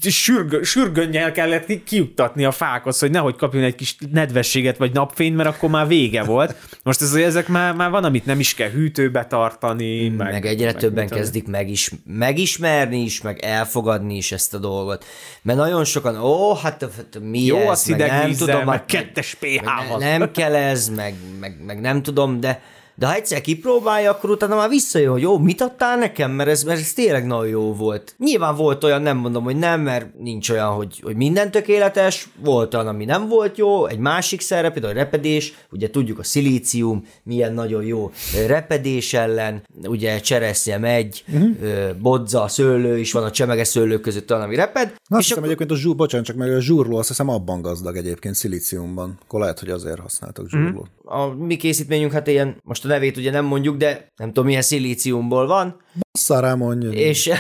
sürgö, sürgönnyel kellett ki- kijuttatni a fákhoz, hogy nehogy kapjon egy kis nedvességet vagy napfényt, mert akkor már vége volt. Most ez, ezek már, már van, amit nem is kell hűtőbe tartani. Meg, Meg, meg egyre meg többen mit kezdik megis, megismerni is, meg elfogadni is ezt a dolgot. Mert nagyon sokan, ó, hát hát mi Jó ez, az meg nem tudom, meg hát- kettes meg pH-val. ne, nem kell ez, meg, meg, meg nem tudom, de de ha egyszer kipróbálja, akkor utána már visszajön, hogy jó, mit adtál nekem, mert ez, mert ez tényleg nagyon jó volt. Nyilván volt olyan, nem mondom, hogy nem, mert nincs olyan, hogy, hogy minden tökéletes, volt olyan, ami nem volt jó, egy másik szerre, például a repedés, ugye tudjuk a szilícium, milyen nagyon jó repedés ellen, ugye cseresznye megy, Mhm. uh-huh. bodza, szőlő is van a csemege szőlők között olyan, ami reped, Na, azt és hiszem egyébként a zsúr, bocsánat, csak meg a zsúrló, azt hiszem abban gazdag egyébként szilíciumban. Akkor lehet, hogy azért használtak zsúrlót. a mi készítményünk hát ilyen, most a nevét ugye nem mondjuk, de nem tudom milyen szilíciumból van, Basszá rá mondja. és,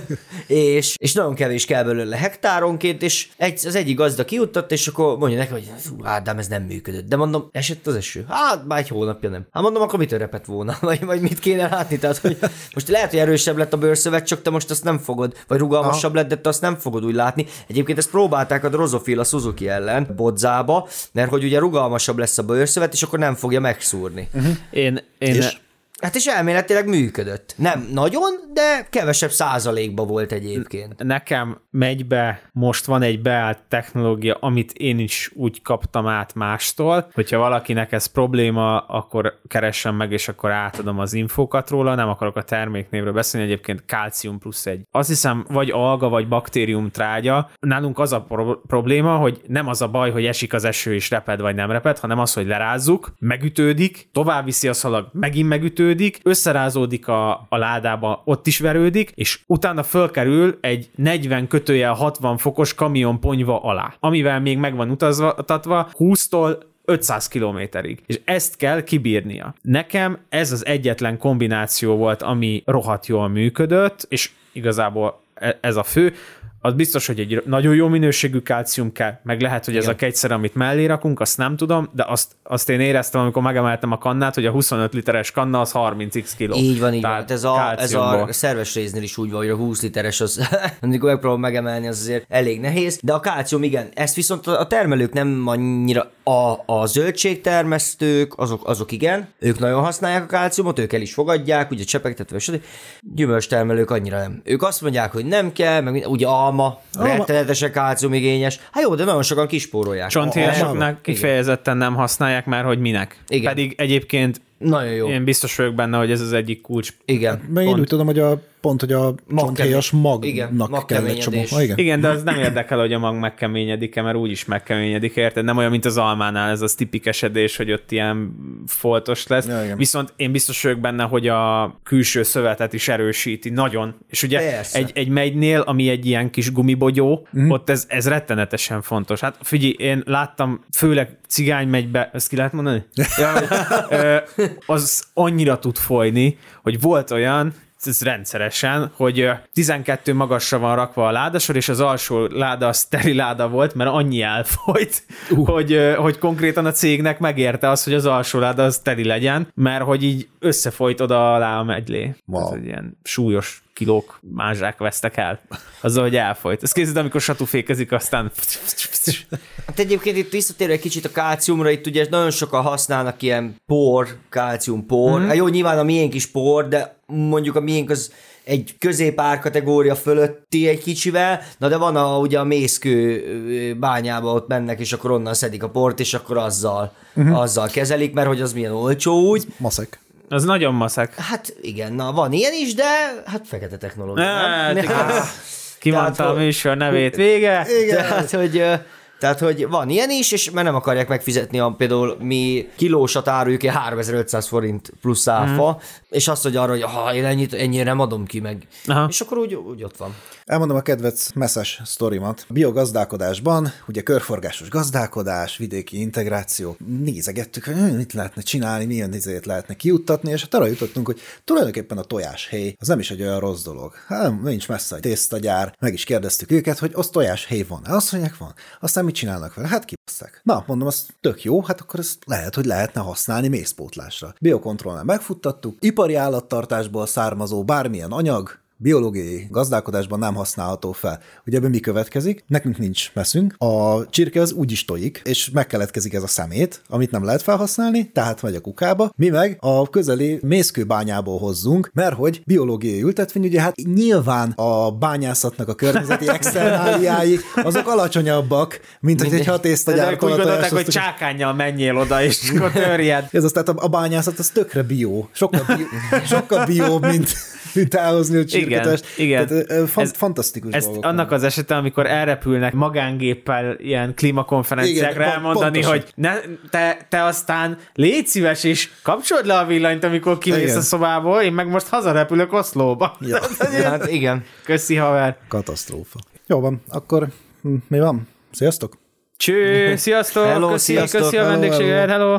és, és nagyon kevés kell belőle hektáronként, és egy, az egyik gazda kijuttat, és akkor mondja neki, hogy fú, Ádám, ez nem működött. De mondom, esett az eső. Hát, már egy hónapja nem. Hát mondom, akkor mitől repett volna? Vagy, vagy mit kéne látni? Tehát, hogy most lehet, hogy erősebb lett a bőrszövet, csak te most azt nem fogod, vagy rugalmasabb lett, de te azt nem fogod úgy látni. Egyébként ezt próbálták a Drozofil a Suzuki ellen, bodzába, mert hogy ugye rugalmasabb lesz a bőrszövet, és akkor nem fogja megszúrni. Én, én, És? Hát és elméletileg működött. Nem nagyon, de kevesebb százalékba volt egyébként. nekem megy be, most van egy beállt technológia, amit én is úgy kaptam át mástól, hogyha valakinek ez probléma, akkor keressen meg, és akkor átadom az infókat róla, nem akarok a terméknévről beszélni, egyébként kalcium plusz egy. Azt hiszem, vagy alga, vagy baktérium trágya. Nálunk az a pro- probléma, hogy nem az a baj, hogy esik az eső és reped, vagy nem reped, hanem az, hogy lerázzuk, megütődik, tovább viszi a szalag, megint megütődik, összerázódik a, a ládába, ott is verődik, és utána fölkerül egy 40 kötőjel 60 fokos kamion ponyva alá, amivel még meg van utaztatva 20-tól 500 kilométerig. És ezt kell kibírnia. Nekem ez az egyetlen kombináció volt, ami rohadt jól működött, és igazából e- ez a fő. Az biztos, hogy egy nagyon jó minőségű kalcium kell, meg lehet, hogy ez a kegyszer, amit mellé rakunk, azt nem tudom, de azt, azt én éreztem, amikor megemeltem a kannát, hogy a 25 literes kanna az 30x kiló. Így van, így. Tehát Hát ez a, ez a szerves résznél is úgy van, hogy a 20 literes az, amikor megpróbálom megemelni, az azért elég nehéz. De a kálcium, igen, ezt viszont a termelők nem annyira, a, a zöldségtermesztők, azok, azok igen, ők nagyon használják a kálciumot, ők el is fogadják, ugye csepegtetve, stb. Gyümölcstermelők annyira nem. Ők azt mondják, hogy nem kell, meg minden- ugye alma, rettenetesen kálciumigényes. Hát jó, de nagyon sokan kispórolják. Csonthéjasoknak kifejezetten nem használják már, hogy minek. Igen. Pedig egyébként Nagyon jó. én biztos vagyok benne, hogy ez az egyik kulcs. Igen. Meg én úgy tudom, hogy a, pont, hogy a csonthéjas Igen, magnak kell egy csomó. Ah, igen. Igen, de az nem érdekel, hogy a mag megkeményedik-e, mert úgyis megkeményedik, érted? Nem olyan, mint az almánál, ez az tipikesedés, hogy ott ilyen foltos lesz. Ja, igen. Viszont én biztos vagyok benne, hogy a külső szövetet is erősíti nagyon. És ugye Persze. egy, egy megynél, ami egy ilyen kis gumibogyó, mm. ott ez, ez rettenetesen fontos. Hát figyelj, én láttam, főleg cigány megybe, ezt ki lehet mondani? ja, ö, az annyira tud folyni, hogy volt olyan, ez rendszeresen, hogy ö, 12 magasra van rakva a ládasor, és az alsó láda a szteri láda volt, mert annyi elfolyt, uh. hogy, hogy konkrétan a cégnek megérte az, hogy az alsó láda az teli legyen, mert hogy így összefolyt oda alá a megylé. Wow. Ez egy ilyen súlyos kilók mázsák vesztek el. Azzal, hogy elfolyt. Ez készít, amikor satúfékezik, aztán Hát egyébként itt visszatérve egy kicsit a kálciumra, itt ugye nagyon sokan használnak ilyen por, kálcium por. Mm. Hát jó, nyilván a miénk is por, de mondjuk a miénk az egy középár kategória fölötti egy kicsivel, na de van a, ugye a mészkő bányába ott mennek, és akkor onnan szedik a port, és akkor azzal, uh-huh. azzal kezelik, mert hogy az milyen olcsó úgy. Maszek. Az nagyon maszek. Hát igen, na van ilyen is, de hát fekete technológia. Hát, nem? igen. Kimondta a műsor nevét, vége. Tehát, hogy, tehát, hogy van ilyen is, és mert nem akarják megfizetni, a, például mi kilósat áruljuk ilyen 3500 forint plusz áfa, mm. és azt mondja arra, hogy ha én ennyit, ennyire nem adom ki meg. Aha. És akkor úgy, úgy ott van. Elmondom a kedvenc messzes sztorimat. Biogazdálkodásban, ugye körforgásos gazdálkodás, vidéki integráció, nézegettük, hogy hm, mit lehetne csinálni, milyen izét lehetne kiuttatni, és hát arra jutottunk, hogy tulajdonképpen a tojáshéj az nem is egy olyan rossz dolog. Hát nem, nincs messze egy tésztagyár, meg is kérdeztük őket, hogy az tojáshéj van. Azt mondják, van. Aztán mit csinálnak vele? Hát kibasszák. Na, mondom, az tök jó, hát akkor ezt lehet, hogy lehetne használni mészpótlásra. Biokontrollnál megfuttattuk, ipari állattartásból származó bármilyen anyag, biológiai gazdálkodásban nem használható fel. Ugye ebben mi következik? Nekünk nincs meszünk. A csirke az úgy is tojik, és megkeletkezik ez a szemét, amit nem lehet felhasználni, tehát megy a kukába. Mi meg a közeli mészkőbányából hozzunk, mert hogy biológiai ültetvény, ugye hát nyilván a bányászatnak a környezeti externáliái azok alacsonyabbak, mint hogy egy De hatésztagyár ők úgy gondolták, hogy csákányjal menjél oda, és akkor törjed. ez az, tehát a, bányászat az tökre bio. Sokkal, bio, sokkal bio, mint, mint elhozni a csirketest. igen. Tehát, fan, Ez- fantasztikus Ez dolgok. annak az esete, amikor elrepülnek magángéppel ilyen klímakonferenciákra Igen, elmondani, pontosan. hogy ne, te, te aztán légy szíves, és kapcsold le a villanyt, amikor kimész Igen. a szobából, én meg most hazarepülök Oszlóba. Ja. Hát igen. Köszi, haver. Katasztrófa. Jó van, akkor hm, mi van? Sziasztok! Cső, sziasztok, Hello, köszi, sziasztok, köszi a hello, vendégséget, hello.